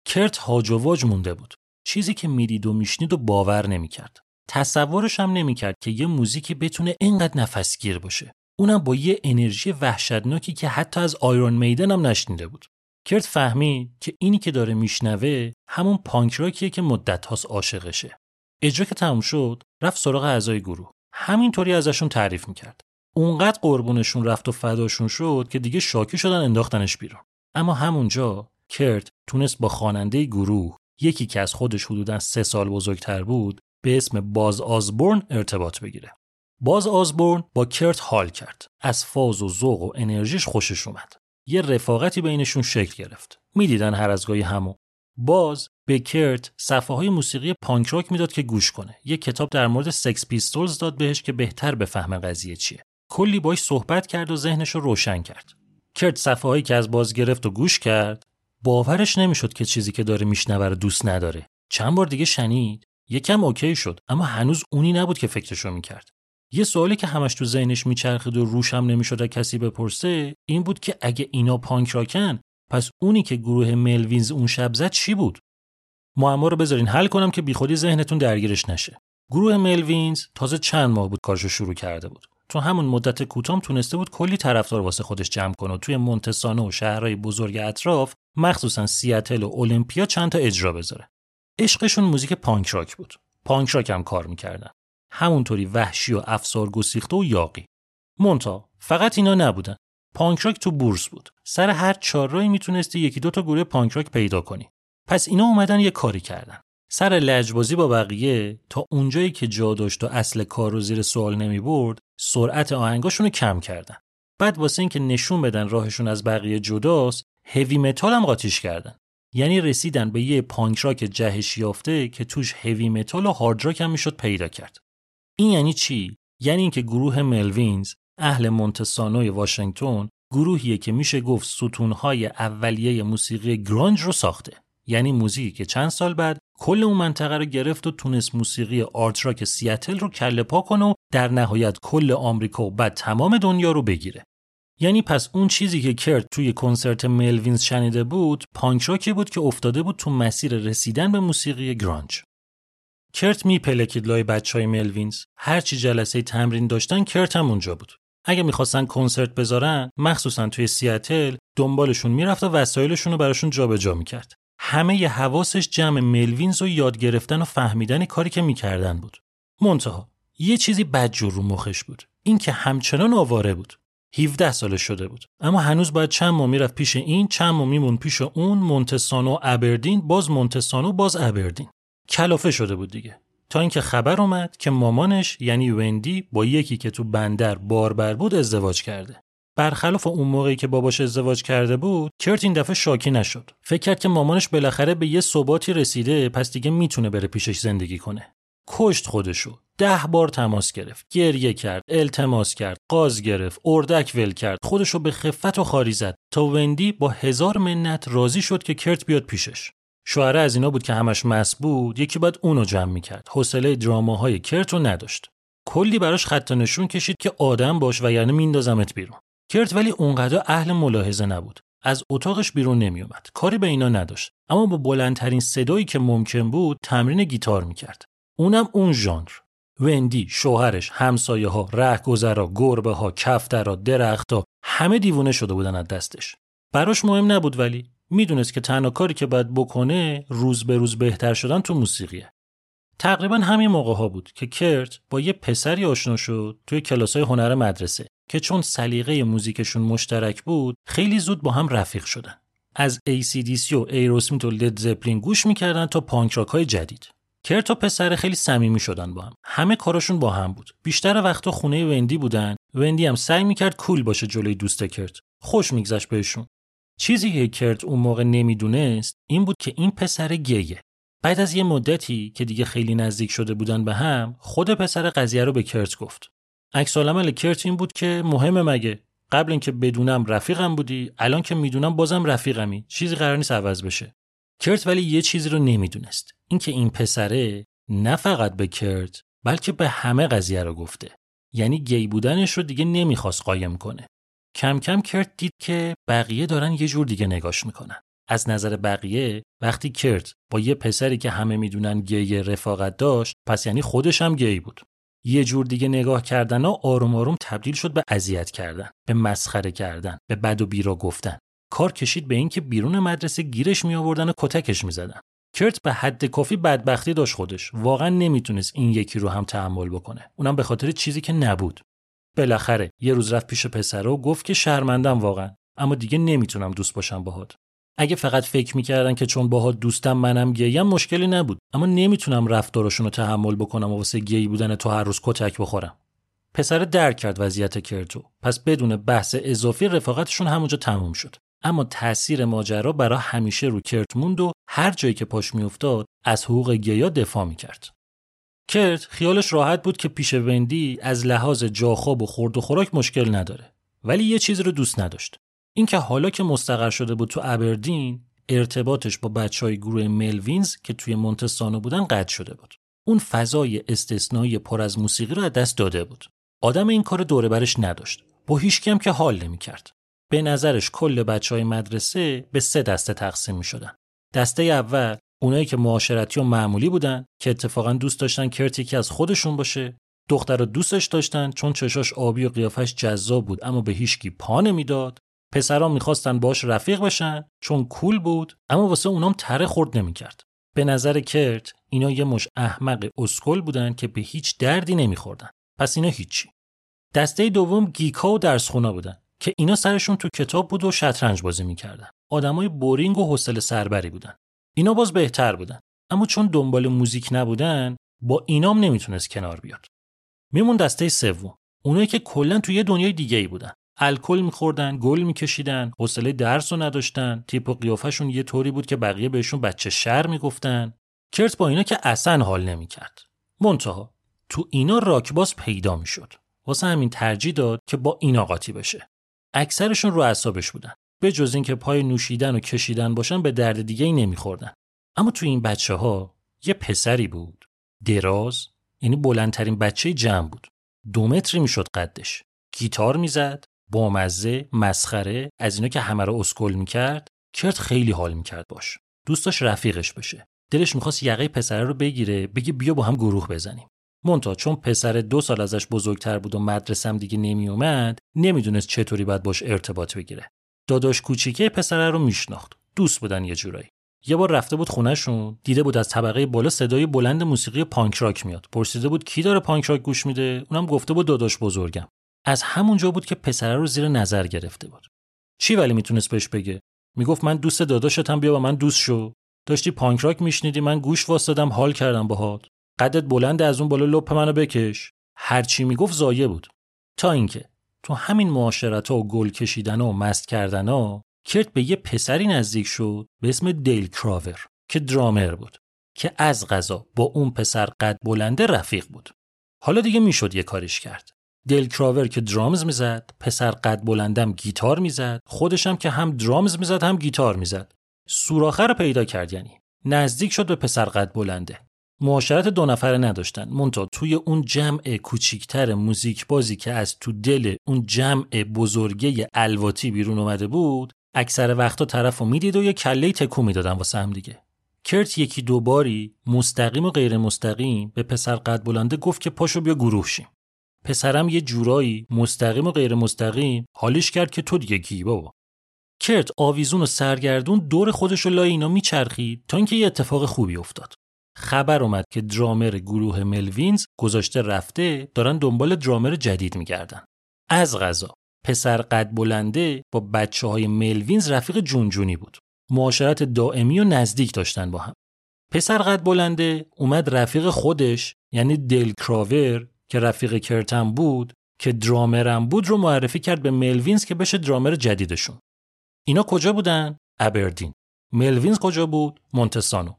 A: کرت هاج و واج مونده بود. چیزی که می‌دید و میشنید و باور نمی‌کرد. تصورش هم نمی‌کرد که یه موزیکی بتونه اینقدر نفسگیر باشه. اونم با یه انرژی وحشتناکی که حتی از آیرون میدن هم نشنیده بود. کرت فهمید که اینی که داره میشنوه همون پانک راکیه که مدت هاست عاشقشه. اجرا که تموم شد رفت سراغ اعضای گروه. همینطوری ازشون تعریف می‌کرد. اونقدر قربونشون رفت و فداشون شد که دیگه شاکی شدن انداختنش بیرون. اما همونجا کرت تونست با خواننده گروه یکی که از خودش حدودا سه سال بزرگتر بود به اسم باز آزبورن ارتباط بگیره. باز آزبورن با کرت حال کرد. از فاز و ذوق و انرژیش خوشش اومد. یه رفاقتی بینشون شکل گرفت. می‌دیدن هر از گاهی همو باز به کرت صفحه های موسیقی پانک راک می‌داد که گوش کنه. یه کتاب در مورد سکس پیستولز داد بهش که بهتر بفهمه قضیه چیه. کلی باش صحبت کرد و ذهنش رو روشن کرد. کرت صفحه هایی که از باز گرفت و گوش کرد باورش نمی‌شد که چیزی که داره میشنوه رو دوست نداره. چند بار دیگه شنید. یکم OK شد اما هنوز اونی نبود که فکرشو می‌کرد. یه سوالی که همش تو ذهنش میچرخید و روش هم نمی‌شد کسی بپرسه این بود که اگه اینا پانک راکن پس اونی که گروه ملوینز اون شب زد چی بود؟ معما رو بذارین حل کنم که بیخودی ذهنتون درگیرش نشه. گروه ملوینز تازه چند ماه بود کارشو شروع کرده بود. تو همون مدت کوتاه تونسته بود کلی طرفدار واسه خودش جمع کنه و توی مونتسانو و شهرهای بزرگ اطراف مخصوصا سیاتل و المپیا چند تا اجرا بذاره. عشقشون موزیک پانک راک بود. پانک راک هم کار می‌کردن. همونطوری وحشی و افسار گسیخته و یاغی. منتها فقط اینا نبودن. پانک راک تو بورس بود. سر هر چهارراهی می‌تونستی یکی دو تا گروه پانک راک پیدا کنی. پس اینا اومدن یه کاری کردن. سر لجبازی با بقیه تا اونجایی که جا داشت و اصل کار رو زیر سوال نمی برد سرعت آهنگاشون رو کم کردن. بعد واسه اینکه نشون بدن راهشون از بقیه جداست هوی متال هم قاطیش کردن. یعنی رسیدن به یه پانک راک جهش یافته که توش هوی متال و هارد راک هم می‌شد پیدا کرد. این یعنی چی؟ یعنی اینکه گروه ملوینز اهل مونتسانوی واشنگتن گروهیه که میشه گفت ستونهای اولیه موسیقی گرانج رو ساخته. یعنی موزیکی که چند سال بعد کل اون منطقه رو گرفت و تونست موسیقی آرت راک سیاتل رو کله پا کنه و در نهایت کل آمریکا و بعد تمام دنیا رو بگیره. یعنی پس اون چیزی که کرت توی کنسرت ملوینز شنیده بود پانک راکی بود که افتاده بود تو مسیر رسیدن به موسیقی گرانج. کرت میپلکید لای بچه های ملوینز هرچی جلسه تمرین داشتن کرت هم اونجا بود. اگه می‌خواستن کنسرت بذارن مخصوصا توی سیاتل دنبالشون می‌رفت و وسایلشون رو براشون جابجا می‌کرد. همه ی حواسش جمع ملوینز و یاد گرفتن و فهمیدن کاری که می‌کردن بود. منتها یه چیزی بدجور رو مخش بود. این که همچنان آواره بود. 17 سالش شده بود. اما هنوز باید چند ماه می‌رفت پیش این چند ماه میمون پیش اون مونتسانو ابردین باز مونتسانو باز ابردین. کلافه شده بود دیگه. تا اینکه خبر اومد که مامانش یعنی وندی با یکی که تو بندر باربر بود ازدواج کرده. برخلاف اون موقعی که باباش ازدواج کرده بود کرت این دفعه شاکی نشد. فکر کرد که مامانش بالاخره به یه ثباتی رسیده پس دیگه می‌تونه بره پیشش زندگی کنه. کشت خودشو. ده بار تماس گرفت. گریه کرد التماس کرد قاز گرفت اردک ول کرد. خودشو به خفت و خاری زد. تا وندی با هزار منت راضی شد که کرت بیاد پیشش. شوهره از اینا بود که همش مس بود یکی باید اونو جمع می‌کرد. حوصله دراماهای کرت رو نداشت. کلی براش خط نشون کشید که آدم باش و یعنی میندازمت بیرون. کرت ولی اونقدر اهل ملاحظه نبود. از اتاقش بیرون نمیومد کاری به اینا نداشت. اما با بلندترین صدایی که ممکن بود تمرین گیتار می‌کرد. اونم اون ژانر. وندی شوهرش همسایه ها رهگذرا گربه ها کفترا درختها همه دیوونه شده بودن از دستش. براش مهم نبود ولی می‌دونست که تنها کاری که باید بکنه روز به روز بهتر شدن تو موسیقیه. تقریبا همین موقع ها بود که کرت با یه پسری آشنا شد توی کلاسای هنر مدرسه که چون سلیقه موزیکشون مشترک بود خیلی زود با هم رفیق شدن. از ACDC و ایروسمیت و لید زپلین گوش می‌کردن تا پانک های جدید. کرت و پسر خیلی صمیمی شدن با هم. همه کاراشون با هم بود. بیشتر وقتا خونه وندی بودن. وندی هم سعی می‌کرد کول باشه جلوی دوست کرت. خوش میگذشت بهشون. چیزی که کرت اون موقع نمی‌دونست این بود که این پسر گیه. بعد از یه مدتی که دیگه خیلی نزدیک شده بودن به هم خود پسر قضیه رو به کرت گفت. عکس العمل کرت این بود که مهمه مگه؟ قبل اینکه بدونم رفیقم بودی الان که می‌دونم بازم رفیقمی. چیزی قرار نیست عوض بشه. کرت ولی یه چیزی رو نمی‌دونست. اینکه این پسره نه فقط به کرت بلکه به همه قضیه رو گفته. یعنی گی بودنش رو دیگه نمی‌خواست قایم کنه. کم کم کرت دید که بقیه دارن یه جور دیگه نگاش می‌کنن. از نظر بقیه وقتی کرت با یه پسری که همه می‌دونن گی رفاقت داشت پس یعنی خودش هم گی بود. یه جور دیگه نگاه کردن و آروم آروم تبدیل شد به اذیت کردن به مسخره کردن به بد و بیرا گفتن. کار کشید به اینکه بیرون مدرسه گیرش می آوردن و کتکش می‌زدن. کرت به حد کافی بدبختی داشت خودش. واقعا نمی‌تونست این یکی رو هم تحمل بکنه. اونم به خاطر چیزی که نبود. بالاخره یه روز رفت پیش پسره و گفت که شرمندم واقعا اما دیگه نمی‌تونم دوست باشم باهات. اگه فقط فکر می‌کردن که چون باهات دوستم منم گیم مشکلی نبود. اما نمی‌تونم رفتارشون رو تحمل بکنم و واسه گی بودن تو هر روز کتک بخورم. پسر درک کرد وضعیت کرتو. پس بدون بحث اضافی رفاقتشون همونجا تموم شد. اما تاثیر ماجرا برای همیشه رو کرت موند و هر جایی که پاش میافتاد از حقوق گیا دفاع می‌کرد. کرت خیالش راحت بود که پیش وندی از لحاظ جاخواب و خورد و خوراک مشکل نداره ولی یه چیز رو دوست نداشت. اینکه حالا که مستقر شده بود تو ابردین ارتباطش با بچه های گروه ملوینز که توی مونتسانو بودن قطع شده بود. اون فضای استثنایی پر از موسیقی رو از دست داده بود. آدم این کار دوره برش نداشت. با هیچ کم که حال نمی‌کرد. به نظرش کل بچه های مدرسه به سه دسته تقسیم می شدن. دسته اول اونایی که معاشرتی و معمولی بودن که اتفاقا دوست داشتن کرت یکی از خودشون باشه دختر رو دوستش داشتن چون چشاش آبی و قیافش جذاب بود اما به هیچکی پا نمی‌داد. پسرا می‌خواستن باش رفیق بشن چون کول بود اما واسه اونام تره خورد نمی‌کرد. به نظر کرت اینا یه مش احمق اسکل بودن که به هیچ دردی نمیخوردن. پس اینا هیچی. دسته دوم گیکا و درسخونا بودن که اینا سرشون تو کتاب بود و شطرنج بازی می‌کردن. آدمای بورینگ و حوصله سربری بودن. اینا باز بهتر بودن. اما چون دنبال موزیک نبودن با اینام نمی‌تونست کنار بیاد. میمون دسته سوم. اونایی که کلا توی یه دنیای دیگه ای بودن. الکل میخوردن گل میکشیدن حوصله درس رو نداشتن تیپ و قیافشون یه طوری بود که بقیه بهشون بچه شر می‌گفتن. کرت با اینا که اصلا حال نمی‌کرد. منتها تو اینا راکباز پیدا می‌شد. واسه همین ترجیح داد که با اینا قاطی بشه. اکثرشون رو اعصابش بودن. به جز اینکه پای نوشیدن و کشیدن باشن به درد دیگه ای نمیخوردن. اما تو این بچه ها یه پسری بود. دراز یعنی بلندترین بچه جمع بود. دو متری می‌شد قدش. گیتار می‌زد بامزه مسخره از اینا که همه رو اسکل می‌کرد کرد خیلی حال می‌کرد باش. دوست داشت رفیقش بشه. دلش می‌خواست یقه پسره رو بگیره بگه بیا با هم گروه بزنیم. مونتا چون پسر دو سال ازش بزرگتر بود و مدرسم دیگه نمیومد نمی‌دونست چطوری باید باش ارتباط بگیره. داداش کوچیکه پسره رو میشناخت. دوست بودن یه جورایی. یه بار رفته بود خونهشون دیده بود از طبقه بالا صدای بلند موسیقی پانک راک میاد. پرسیده بود کی داره پانک راک گوش میده؟ اونم گفته بود داداش بزرگم. از همونجا بود که پسره رو زیر نظر گرفته بود. چی ولی می‌تونست بهش بگه؟ می‌گفت من دوست داداشتم بیا با من دوست شو. داشتی پانک راک میشنیدی من گوش واسدادم حال کردم باهات. قدت بلند از اون بالا لپ منو بکش. هرچی می‌گفت زایه بود. تا اینکه تو همین معاشرت و گل کشیدن و مست کردن ها کرت به یه پسری نزدیک شد به اسم دیل کراور که درامر بود که از غذا با اون پسر قد بلنده رفیق بود. حالا دیگه می‌شد یه کاریش کرد. دل کراور که درامز می‌زد پسر قد بلندم گیتار می‌زد خودشم که هم درامز می‌زد هم گیتار می‌زد. سوراخه رو پیدا کرد یعنی. نزدیک شد به پسر قد بلنده. معاشرت دو نفره نداشتن. مونتا توی اون جمع کوچیکتر موزیک بازی که از تو دل اون جمع بزرگه الواتی بیرون اومده بود اکثر وقتا طرف رو می‌دید و یه کله تکو می‌دادن واسه هم دیگه. کرت یکی دو باری مستقیم و غیر مستقیم به پسر قد بلنده گفت که پاشو بیا گروه شیم. پسرم یه جورایی مستقیم و غیر مستقیم حالیش کرد که تو دیگه کی بابا. کرت آویزون و سرگردون دور خودش رو لای اینا میچرخید تا اینکه یه اتفاق خوبی افتاد. خبر اومد که درامر گروه ملوینز گذاشته رفته دارن دنبال درامر جدید میگردن. از غذا. پسر قد بلنده با بچه های ملوینز رفیق جونجونی بود. معاشرت دائمی و نزدیک داشتن با هم. پسر قد بلنده اومد رفیق خودش یعنی دل کراور که رفیق کرتم بود که درامرم بود رو معرفی کرد به ملوینز که بشه درامر جدیدشون. اینا کجا بودن؟ ابردین. ملوینز کجا بود؟ مونتسانو.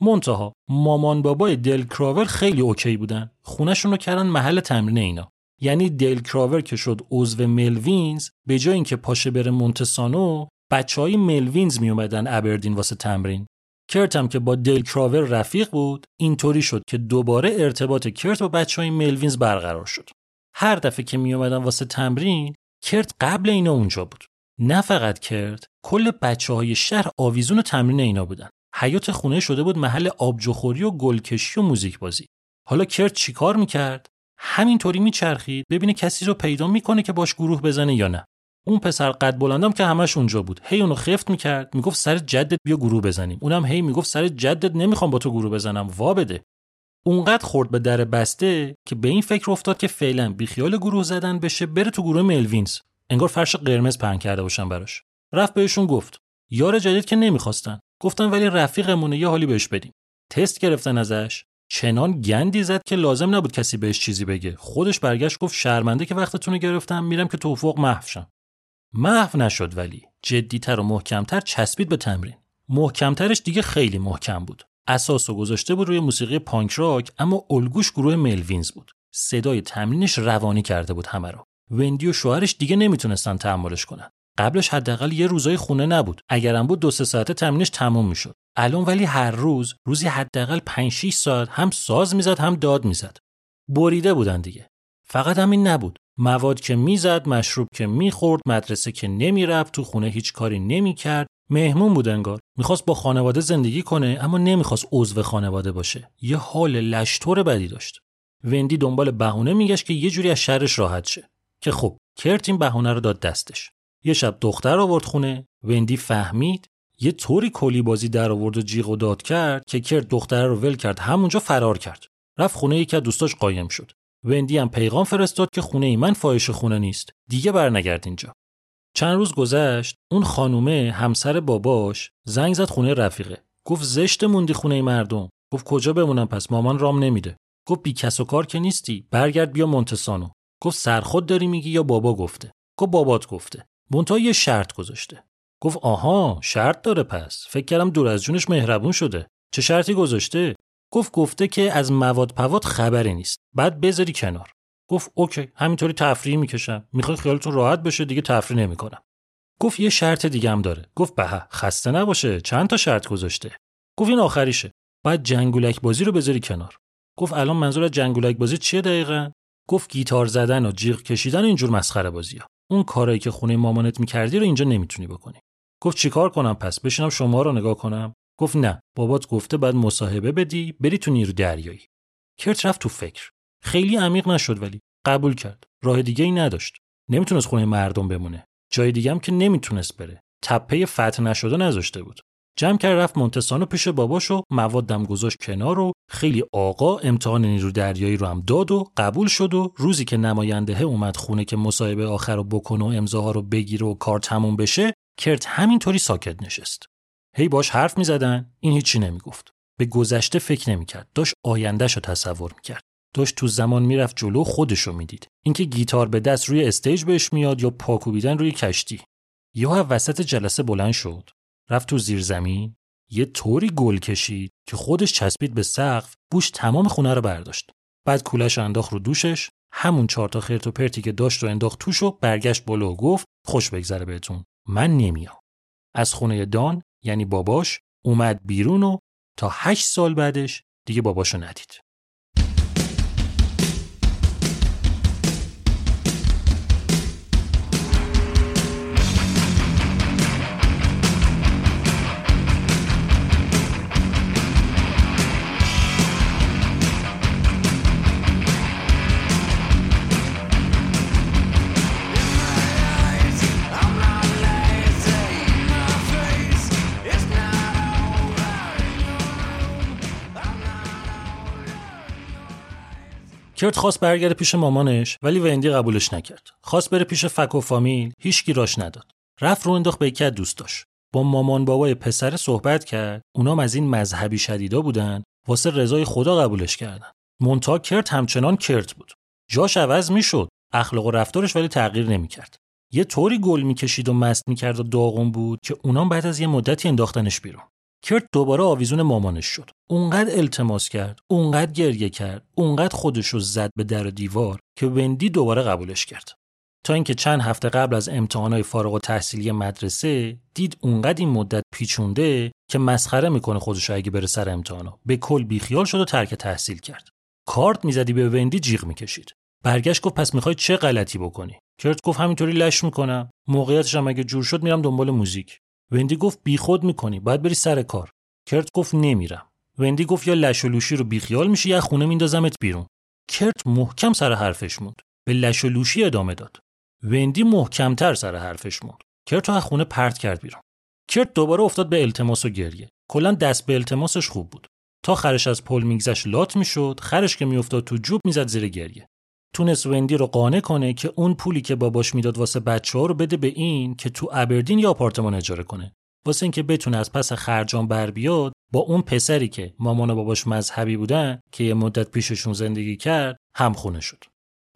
A: منتها مامان بابای دل کراور خیلی OK بودن. خونشون رو کردن محل تمرین اینا. یعنی دل کراور که شد عضو ملوینز به جای اینکه پاشه بره مونتسانو بچه های ملوینز می اومدن ابردین واسه تمرین. کرت هم که با دل کراور رفیق بود اینطوری شد که دوباره ارتباط کرت با بچه های ملوینز برقرار شد. هر دفعه که می اومدن واسه تمرین کرت قبل اینا اونجا بود. نه فقط کرت کل بچه های شهر آویزون تمرین اینا بودن. حیات خونه شده بود محل آبجوخوری و گلکشی و موزیک بازی حالا کرت چیکار می‌کرد؟ همینطوری میچرخید ببینه کسی رو پیدا می‌کنه که باش گروه بزنه یا نه. اون پسر قد بلندم که همش اونجا بود هی اونو خفت می‌کرد می‌گفت سر جدت بیا گروه بزنیم. اونم هی می‌گفت سر جدت نمی‌خوام با تو گروه بزنم وا بده. اونقدر خورد به در بسته که به این فکر افتاد که فعلا بیخیال گروه زدن بشه بره تو گروه ملوینز. انگار فرش قرمز پهن کرده باشن براش. رفت بهشون گفت یار جدید که نمی‌خواستن. گفتن ولی رفیقمونه یه حالی بهش بدیم. تست گرفتن ازش چنان گندی زد که لازم نبود کسی بهش چیزی بگه. خودش برگشت گفت شرمنده که وقتتون رو گرفتم میرم که توفق محو شم. محو نشد ولی. جدیتر و محکمتر چسبید به تمرین. محکمترش دیگه خیلی محکم بود. اساس و گذاشته بود روی موسیقی پانک راک اما الگوش گروه ملوینز بود. صدای تمرینش روانی کرده بود همه رو. وندی و شوهرش دیگه نمی‌تونستن تحملش کنن. قبلش حداقل یه روزای خونه نبود. اگرم بود دو سه ساعته تمرینش تموم می‌شد. الان ولی هر روز روزی حداقل 5 6 ساعت هم ساز می‌زد هم داد می‌زد. بریده بودن دیگه. فقط همین نبود. مواد که می‌زد مشروب که می‌خورد مدرسه که نمی‌رفت تو خونه هیچ کاری نمی‌کرد. مهمون بود انگار. می‌خواست با خانواده زندگی کنه اما نمی‌خواست عضو خانواده باشه. یه حال لشتور بدی داشت. وندی دنبال بهونه میگشت که یه جوری از شرش راحت شه. که خب کرت این بهونه رو داد دستش. یه شب دختر آورد خونه وندی فهمید یه طوری کلی بازی در آورد و جیغ و داد کرد که کرد دختر رو ول کرد همونجا فرار کرد. رفت خونه یکی از دوستاش قایم شد. وندی هم پیغام فرستاد که خونه ای من فایش خونه نیست دیگه برنگرد اینجا. چند روز گذشت اون خانومه همسر باباش زنگ زد خونه رفیقه. گفت زشت موندی خونه مردم. گفت کجا بمونم پس؟ مامان رام نمیده. گفت بی کس و کار که نیستی برگرد بیا مونتسانو. گفت سرخود داری میگی یا بابا گفته؟ گفت بابات گفته. مونتا یه شرط گذاشته. گفت آها شرط داره پس. فکر کردم دور از جونش مهربون شده. چه شرطی گذاشته؟ گفت گفته که از مواد پواد خبری نیست. بعد بذاری کنار. گفت اوکی همینطوری تفریح می‌کشم. می‌خوای خیالتون راحت بشه دیگه تفریح نمی‌کنم. گفت یه شرط دیگه هم داره. گفت به خسته نباشه. چند تا شرط گذاشته؟ گفت این آخریشه. بعد جنگولک بازی رو بذاری کنار. گفت الان منظور از جنگولک بازی چیه دقیقا؟ گفت گیتار زدن و جیغ کشیدن اینجور مسخره بازی. اون کارایی که خونه مامانت می‌کردی رو اینجا نمی‌تونی بکنی. گفت چیکار کنم پس؟ بشینم شما رو نگاه کنم. گفت نه. بابات گفته بعد مصاحبه بدی بری تو نیرو دریایی. کرت رفت تو فکر. خیلی عمیق نشد ولی قبول کرد. راه دیگه ای نداشت. نمی‌تونست خونه مردم بمونه. جای دیگه هم که نمی‌تونست بره. تپه فتح نشده نذاشته بود. جمع کرد رفت مونتسانو پیش باباش و موادم گذاشت کنار و خیلی آقا امتحان نیرو دریایی رو هم داد و قبول شد و روزی که نماینده اومد خونه که مصاحبه آخر رو بکنه و امضاها رو بگیره و کار تموم بشه کرت همینطوری ساکت نشست. هی باش حرف می‌زدن این هیچی نمی‌گفت. به گذشته فکر نمی‌کرد. داشت آیندهش رو تصور می‌کرد. داشت تو زمان می‌رفت جلو خودش رو می‌دید. اینکه گیتار به دست روی استیج بهش میاد یا پاکوبیدن روی کشتی. یا وسط جلسه بلند شد. رفت تو زیر زمین یه طوری گل کشید که خودش چسبید به سقف بوش تمام خونه رو برداشت. بعد کولش انداخت رو دوشش همون چهار تا خرت و پرتی که داشت رو انداخت توش و برگشت بالا و گفت خوش بگذره بهتون من نمیام. از خونه دان یعنی باباش اومد بیرون و تا هشت سال بعدش دیگه باباشو ندید. کرت خواست برگرده پیش مامانش ولی وندی قبولش نکرد. خواست بره پیش فک و فامیل، هیچکی راش نداد. رفت رو انداخت به یکی دوست داشت. با مامان بابای پسر صحبت کرد. اونام از این مذهبی شدیدا بودن. واسه رضای خدا قبولش کردن. مونتا کرت همچنان کرت بود. جاش عوض می‌شد. اخلاق و رفتارش ولی تغییر نمی‌کرد. یه طوری گل می‌کشید و مست می‌کرد و داغون بود که اونام بعد از یه مدتی انداختنش بیرون. کرت دوباره آویزون مامانش شد. اونقدر التماس کرد، اونقدر گریه کرد، اونقدر خودش رو زد به در و دیوار که وندی دوباره قبولش کرد. تا اینکه چند هفته قبل از امتحانات فارغ و تحصیلی مدرسه دید اونقدر این مدت پیچونده که مسخره می‌کنه خودش اگه بره سر امتحانا به کل بیخیال شد و ترک تحصیل کرد. کارت می‌زدی به وندی جیغ می‌کشید. برگشت گفت پس می‌خوای چه غلطی بکنی؟ کرت گفت همینطوری لش می‌کنم. موقعیتش هم اگه جور شد میرم دنبال موزیک. وندی گفت بیخود می‌کنی باید بری سر کار. کرت گفت نمیرم. وندی گفت یا لش و لوشی رو بیخیال میشی یا خونه میندازمت بیرون. کرت محکم سر حرفش موند. به لش و لوشی ادامه داد. وندی محکمتر سر حرفش موند. کرت از خونه پرت کرد بیرون. کرت دوباره افتاد به التماس و گریه. کلا دست به التماسش خوب بود. تا خرش از پل میگذشت لات می‌شد خرش که میافتاد تو جوب می‌زد زیر گریه. تونست وندی رو قانع کنه که اون پولی که باباش می‌داد واسه بچه ها رو بده به این که تو ابردین یا آپارتمان اجاره کنه. واسه اینکه بتونه از پس خرجان بر بیاد با اون پسری که مامان و باباش مذهبی بودن که یه مدت پیششون زندگی کرد همخونه شد.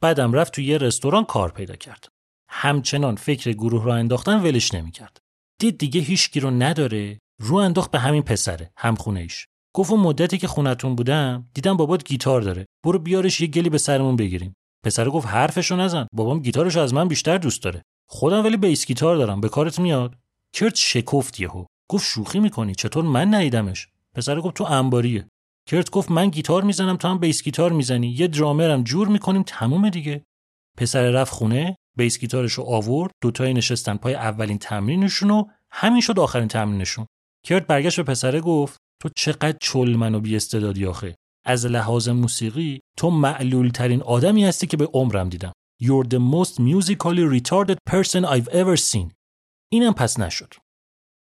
A: بعدم رفت تو یه رستوران کار پیدا کرد. همچنان فکر گروه را انداختن ولش نمی‌کرد. دید دیگه هیچکی رو نداره رو انداخت به همین پسره همخونه ایش گفت مدتی که خونتون بودم دیدم بابات گیتار داره. برو بیارش یه گلی به سرمون بگیریم. پسر گفت حرفشو نزن. بابام گیتارش از من بیشتر دوست داره. خودم ولی بیس گیتار دارم. به کارت میاد. کرت شکفت یهو. گفت شوخی می‌کنی. چطور من ندیدمش؟ پسر گفت تو انباریه. کرت گفت من گیتار می‌زنم تو هم بیس گیتار می‌زنی. یه درامرم جور می‌کنیم تموم دیگه. پسر رفت خونه بیس گیتارش رو آورد دوتایی نشستن پای اولین تمرینشون و همین شد آخرین تمرینشون. کرت برگشت به پسره گفت تو چقدر چلمن و بیاستعدادی آخه. از لحاظ موسیقی تو معلول ترین آدمی هستی که به عمرم دیدم. You're the most musically retarded person I've ever seen. اینم پس نشد.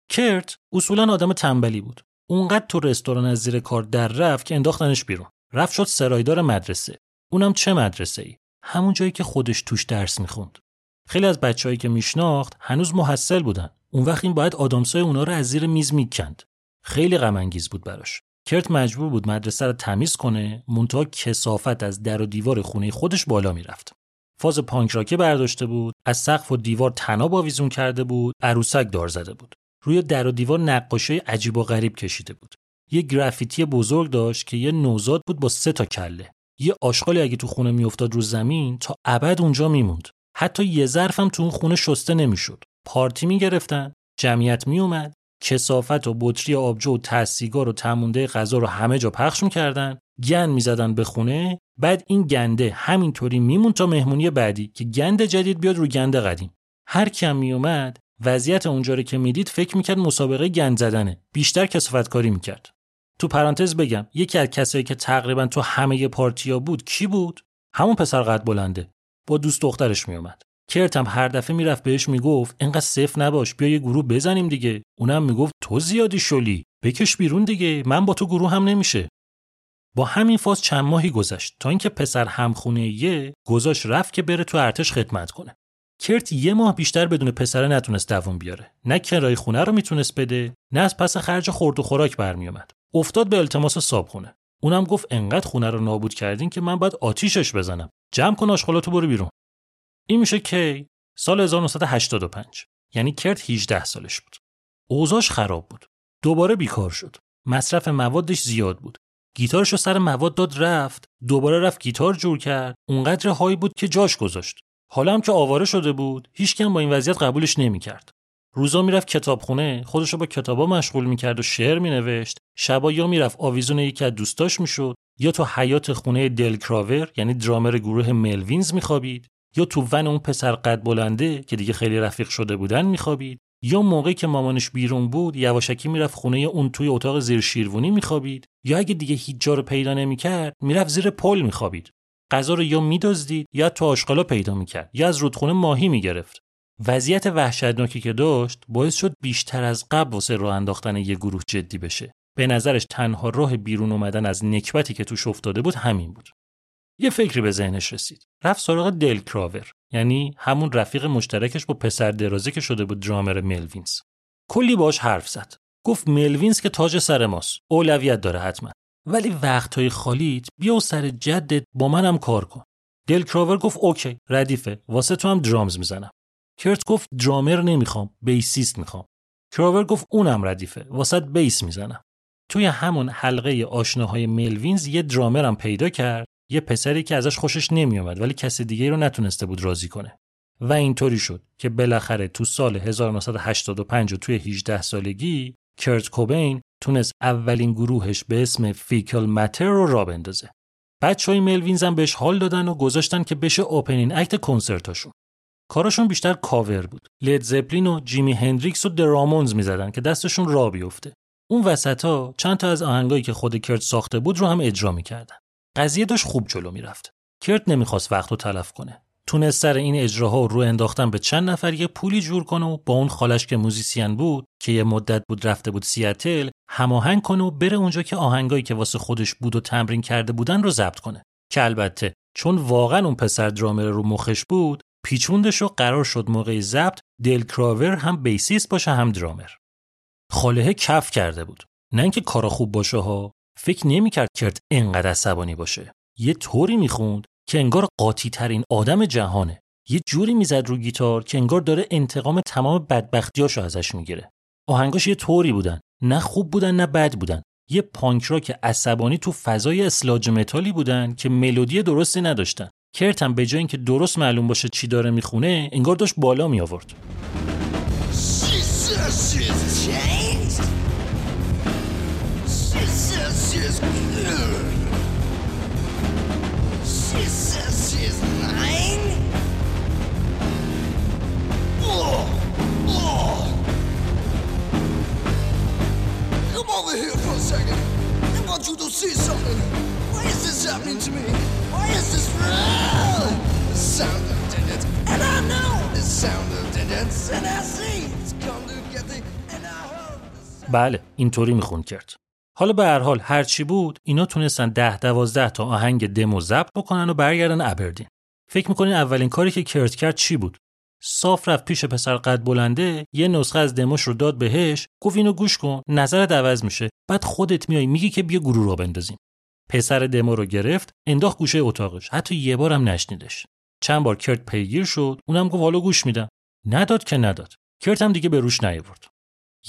A: کرت اصولا آدم تنبلی بود. اونقدر تو رستوران از زیر کار در رفت که انداختنش بیرون. رفت شد سرایدار مدرسه. اونم چه مدرسه ای همون جایی که خودش توش درس می‌خوند. خیلی از بچههایی که میشناخت هنوز محصل بودن. اون وقت این باید آدامسای اونا رو از زیر میز می‌کند. خیلی غم بود براش. کرت مجبور بود مدرسه رو تمیز کنه منتها کسافت از در و دیوار خونه خودش بالا می‌رفت. فاز پانک راکه برداشته بود از سقف و دیوار تناب آویزون کرده بود عروسک دار زده بود. روی در و دیوار نقاشی عجیب و غریب کشیده بود. یه گرافیتی بزرگ داشت که یه نوزاد بود با سه تا کله. یه آشغالی اگه تو خونه میافتاد رو زمین تا ابد اونجا میموند. حتی یه ظرفم تو اون خونه شسته نمی‌شد. پارتی می‌گرفتن جمعیت میومد کسافت و بطری آبجو و تسیگار و تمونده غذا رو همه جا پخش می‌کردن گند می‌زدن به خونه بعد این گنده همینطوری میمون تا مهمونی بعدی که گند جدید بیاد رو گند قدیم. هر کم میومد وضعیت اونجا رو که می‌دید فکر می‌کرد مسابقه گند زدنه بیشتر کسافت کاری می‌کرد. تو پرانتز بگم یکی از کسایی که تقریبا تو همه پارتیا بود کی بود؟ همون پسر قد بلنده. با دوست دخترش میومد کرت هم هر دفعه می‌رفت بهش می‌گفت انقدر صف نباش بیا یه گروه بزنیم دیگه. اونم می‌گفت تو زیادی شلی بکش بیرون دیگه من با تو گروه هم نمیشه. با همین فاز چند ماهی گذشت تا اینکه پسر همخونه یه گذاشت رفت که بره تو ارتش خدمت کنه. کرت یه ماه بیشتر بدون پسره نتونست دووم بیاره. نه کرای خونه رو می‌تونست بده نه از پس خرج خورد و خوراک برمیومد افتاد به التماس صابخونه. اونم گفت انقدر خونه رو نابود کردین که من باید آتیشش بزنم. جمع کن آشغالاتو برو بیرون. این میشه کی؟ سال 1985 یعنی کرت 18 سالش بود. اوضاعش خراب بود. دوباره بیکار شد. مصرف موادش زیاد بود. گیتارش رو سر مواد داد رفت. دوباره رفت گیتار جور کرد. اونقدر هایی بود که جاش گذاشت. حالا هم که آواره شده بود هیچکم با این وضعیت قبولش نمی‌کرد. روزا می‌رفت کتابخونه خودش با کتابا مشغول می‌کرد و شعر مینوشت. شبا یا می‌رفت آویزون یکی از دوستاش می‌شد یا تو حیات خونه دل کراور یعنی درامر گروه ملوینز میخوابید. یا تو ون اون پسر قد بلنده که دیگه خیلی رفیق شده بودن میخوابید یا موقعی که مامانش بیرون بود یواشکی می‌رفت خونه اون توی اتاق زیر شیروانی میخوابید یا اگه دیگه هیچ جا رو پیدا نمی‌کرد می‌رفت زیر پل میخوابید. غذا رو یا میدزدید یا تو آشغالا پیدا می‌کرد یا از رودخونه ماهی می‌گرفت. وضعیت وحشتناکی که داشت باعث شد بیشتر از قبل واسه راه انداختن یه گروه جدی بشه. به نظرش تنها راه بیرون اومدن از نکبتی که توش افتاده بود همین بود. یه فکری به ذهنش رسید. رفت سراغ دل کراور یعنی همون رفیق مشترکش با پسر درازه که شده بود درامر ملوینز. کلی باش حرف زد. گفت ملوینز که تاج سر ماست. اولویت داره حتما. ولی وقتهای خالیت بیا و سر جدت با منم کار کن. دل کراور گفت OK ردیفه. واسه تو هم drums می‌زنم. کرت گفت درامر نمی‌خوام bassist می‌خوام. کراور گفت اونم ردیفه. واست bass می‌زنم. توی همون حلقه آشناهای ملوینز یه درامرم پیدا کرد یه پسری که ازش خوشش نمیومد ولی کسی دیگه رو نتونسته بود راضی کنه و اینطوری شد که بالاخره تو سال 1985 و توی 18 سالگی کرت کوبین تونست اولین گروهش به اسم Fecal Matter رو راه بندازه. بچه های ملوینز هم بهش حال دادن و گذاشتن که بشه opening act کنسرتاشون. کاراشون بیشتر کاور بود. لید زپلین و جیمی هندریکس و the Ramones می‌زدن که دستشون راه بیفته. اون وسط ها چند تا از آهنگایی که خود کرت ساخته بود رو هم اجرا می‌کردن. قضیه داشت خوب جلو می‌رفت. کرت نمی‌خواست وقت رو تلف کنه. تونست سر این اجراها رو انداختن به چند نفر یه پولی جور کنه و با اون خاله‌ش که musician بود که یه مدت بود رفته بود سیاتل هماهنگ کنه و بره اونجا که آهنگایی که واسه خودش بود و تمرین کرده بودن رو ضبط کنه که البته چون واقعا اون پسر درامر رو مخش بود پیچوندش و قرار شد موقع ضبط دل کراور هم بیسیست باشه هم درامر خاله کف کرده بود نه اینکه کارا خوب باشه ها فکر نمی‌کرد کرد انقدر عصبانی باشه. یه طوری می‌خوند که انگار قاطی ترین آدم جهانه. یه جوری می‌زد رو گیتار که انگار داره انتقام تمام بدبختیاشو ازش می‌گیره. آهنگاش یه طوری بودن. نه خوب بودن نه بد بودن. یه پانک راک عصبانی تو فضای اسلاج متالی بودن که ملودی درستی نداشتن. کرتم به جای اینکه درست معلوم باشه چی داره می‌خونه انگار داشت بالا می آورد
D: over here for a second. I want you to see something. Why is this happening to me? Why is this real? The sound of digits, and I know the sound of digits, and I see it's come together, and I heard the
A: بله اینطوری میخون کرد حالا به هر حال هر چی بود اینا تونستن ده دوازده تا آهنگ دمو ضبط بکنن و برگردن ابردین. فکر می‌کنین اولین کاری که کرت کرد چی بود؟ صاف رفت پیش پسر قد بلنده یه نسخه از دموش رو داد بهش گفت اینو گوش کن نظرت عوض میشه. بعد خودت میای میگی که بیا گروه رو بندازیم. پسر دمو رو گرفت انداخت گوشه اتاقش. حتی یه بارم نشنیدش. چند بار کرت پیگیر شد اونم گفت حالا گوش میدم. نداد که نداد. کرت هم دیگه به روش نیاورد.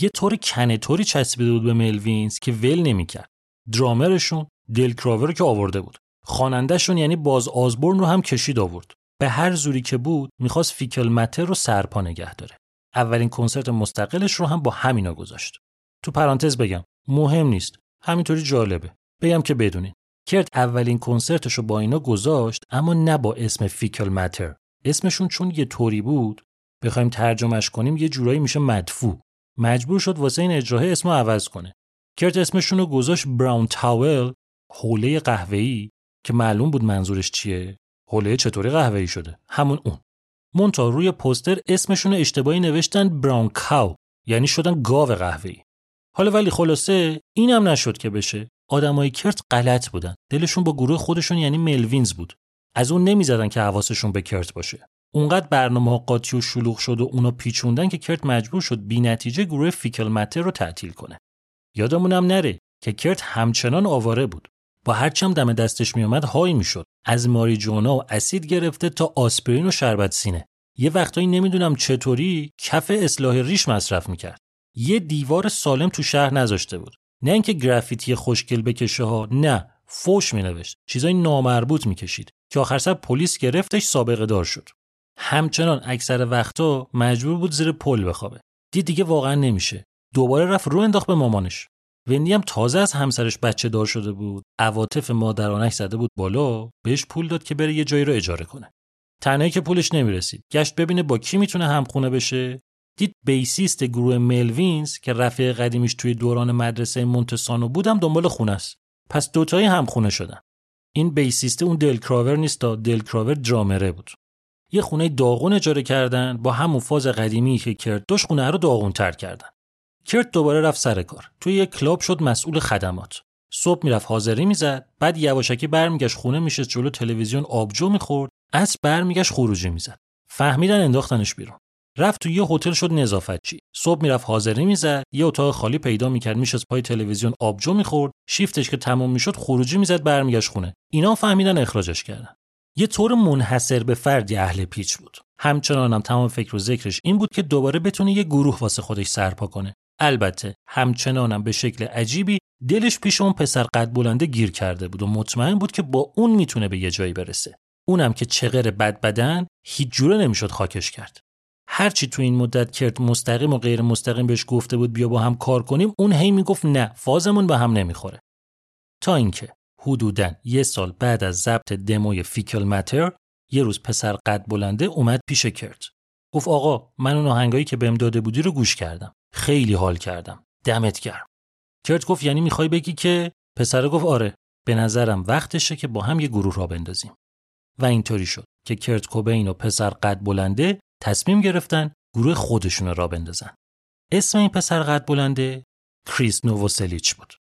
A: یه طور کنه طوری چسبیده بود به ملوینز که ول نمی‌کرد. درامرشون دل کراور که آورده بود. خوانندهشون یعنی باز آزبورن رو هم کشید آورد. به هر زوری که بود می‌خواست فیکل متر رو سرپا نگه داره. اولین کنسرت مستقلش رو هم با همینا گذاشت. تو پرانتز بگم مهم نیست. همینطوری جالبه. بگم که بدونین. کرد اولین کنسرتش رو با اینا گذاشت اما نه با اسم فیکل متر اسمشون چون یه طوری بود بخوایم ترجمهش کنیم یه جورایی میشه مدفوع. مجبور شد واسه این اجراه اسمو عوض کنه. کرت اسمشون رو گذاشت براون تاول حوله قهوه‌ای که معلوم بود منظورش چیه. حوله چطوری قهوه‌ای شده؟ همون اون. مونتا روی پوستر اسمشون اشتباهی نوشتن براون کاو یعنی شدن گاو قهوه‌ای. حالا ولی خلاصه اینم نشد که بشه. آدمای کرت غلط بودن. دلشون با گروه خودشون یعنی ملوینز بود. از اون نمی‌زدن که حواسشون به کرت باشه. اونقدر برنامه ها قاطی و شلوغ شد و اونا پیچوندن که کرت مجبور شد بی نتیجه گروه فیکل متر رو تعطیل کنه. یادمونم نره که کرت همچنان آواره بود. با هرچم دم دستش میومد های می‌شد. از ماریجونا و اسید گرفته تا آسپرین و شربت سینه. یه وقتایی نمی‌دونم چطوری کف اصلاح ریش مصرف می‌کرد. یه دیوار سالم تو شهر نذاشته بود. نه اینکه گرافیتی خوشگل بکشه ها نه فوش مینوشت. چیزای نامربوط می‌کشید. که آخر سر پلیس گرفتش سابقه دار شد. همچنان اکثر وقتا مجبور بود زیر پل بخوابه. دید دیگه واقعا نمیشه. دوباره رفت رو انداخت به مامانش. وندی هم تازه از همسرش بچه دار شده بود. عواطف مادرانش زده بود بالا بهش پول داد که بره یه جایی رو اجاره کنه. تنهایی که پولش نمی‌رسید. گشت ببینه با کی می‌تونه همخونه بشه. دید bassist گروه ملوینز که رفیق قدیمیش توی دوران مدرسه مونتسانو بود هم دنبال خونه است. پس دوتایی همخونه شدن. این bassist اون دل کراور نیست تا دل کراور درامره بود. یه خونه داغون اجاره کردن با همون فاز قدیمی که کرد دوش خونه رو داغون تر کردن. کرت دوباره رفت سر کار. توی یه کلاب شد مسئول خدمات. صبح می‌رفت حاضری می‌زد بعد یواشکی برمیگشت خونه میشست جلو تلویزیون آبجو می‌خورد از برمیگشت خروجی می‌زد. فهمیدن انداختنش بیرون. رفت تو یه هتل شد نظافتچی. صبح می‌رفت حاضری می‌زد یه اتاق خالی پیدا می‌کرد میشست پای تلویزیون آبجو می‌خورد. شیفتش که تموم می‌شد خروجی می‌زد برمیگشت خونه. اینا فهمیدن اخراجش کردن. یه طور منحصر به فردی اهل پیچ بود. همچنانم هم تمام فکر و ذکرش این بود که دوباره بتونه یه گروه واسه خودش سرپا کنه. البته همچنانم به شکل عجیبی دلش پیش اون پسر قد بلنده گیر کرده بود و مطمئن بود که با اون می‌تونه به یه جایی برسه. اونم که چغر بد بدن هیچ جوره نمی‌شد خاکش کرد. هرچی تو این مدت کرد مستقیم و غیر مستقیم بهش گفته بود بیا با هم کار کنیم اون هی می‌گفت نه فازمون به هم نمی‌خوره. تا اینکه حدودا یه سال بعد از ضبط دموی فیکل ماتر یه روز پسر قد بلنده اومد پیش کرد. گفت آقا من اون آهنگایی که بهم داده بودی رو گوش کردم. خیلی حال کردم. دمت گرم. کرت گفت یعنی می‌خوای بگی که؟ پسر گفت آره. به نظرم وقتشه که با هم یه گروه را بندازیم. و اینطوری شد که کرت کوبین و پسر قد بلنده تصمیم گرفتن گروه خودشون را بندازن. اسم این پسر قد بلنده کریس نووسلیچ بود.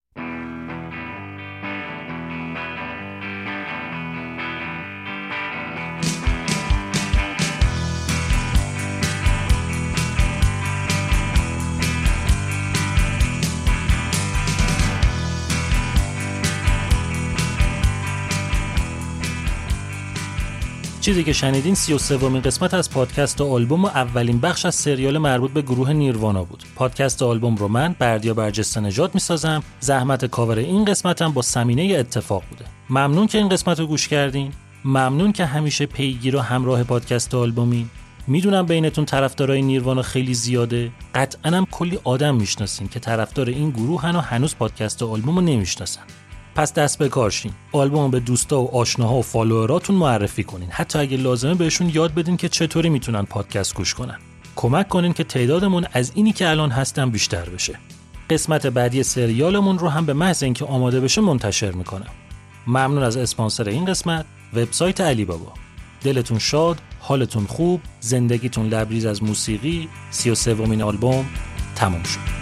A: چیزی که شنیدین سی و سومین قسمت از پادکست آلبوم و اولین بخش از سریال مربوط به گروه نیروانا بود. پادکست آلبوم رو من بردیا برجسته نجات می‌سازم. زحمت کاور این قسمتم با سمینه اتفاق بوده. ممنون که این قسمت رو گوش کردین. ممنون که همیشه پیگیر و همراه پادکست و آلبومی می‌دونم بینتون طرفدارای نیروانا خیلی زیاده. قطعا هم کلی آدم می‌شناسین که طرفدار این گروه هن و هنوز پادکست آلبوم رو نمی‌شناسن. پس دست به کارشین آلبوم به دوستا و آشناها و فالووراتون معرفی کنین. حتی اگه لازمه بهشون یاد بدین که چطوری می‌تونن پادکست گوش کنن. کمک کنین که تعدادمون از اینی که الان هستن بیشتر بشه. قسمت بعدی سریالمون رو هم به محض اینکه آماده بشه منتشر می‌کنم. ممنون از اسپانسر این قسمت وبسایت علی بابا. دلتون شاد حالتون خوب زندگیتون لبریز از موسیقی سی و سومین آلبوم تموم شد.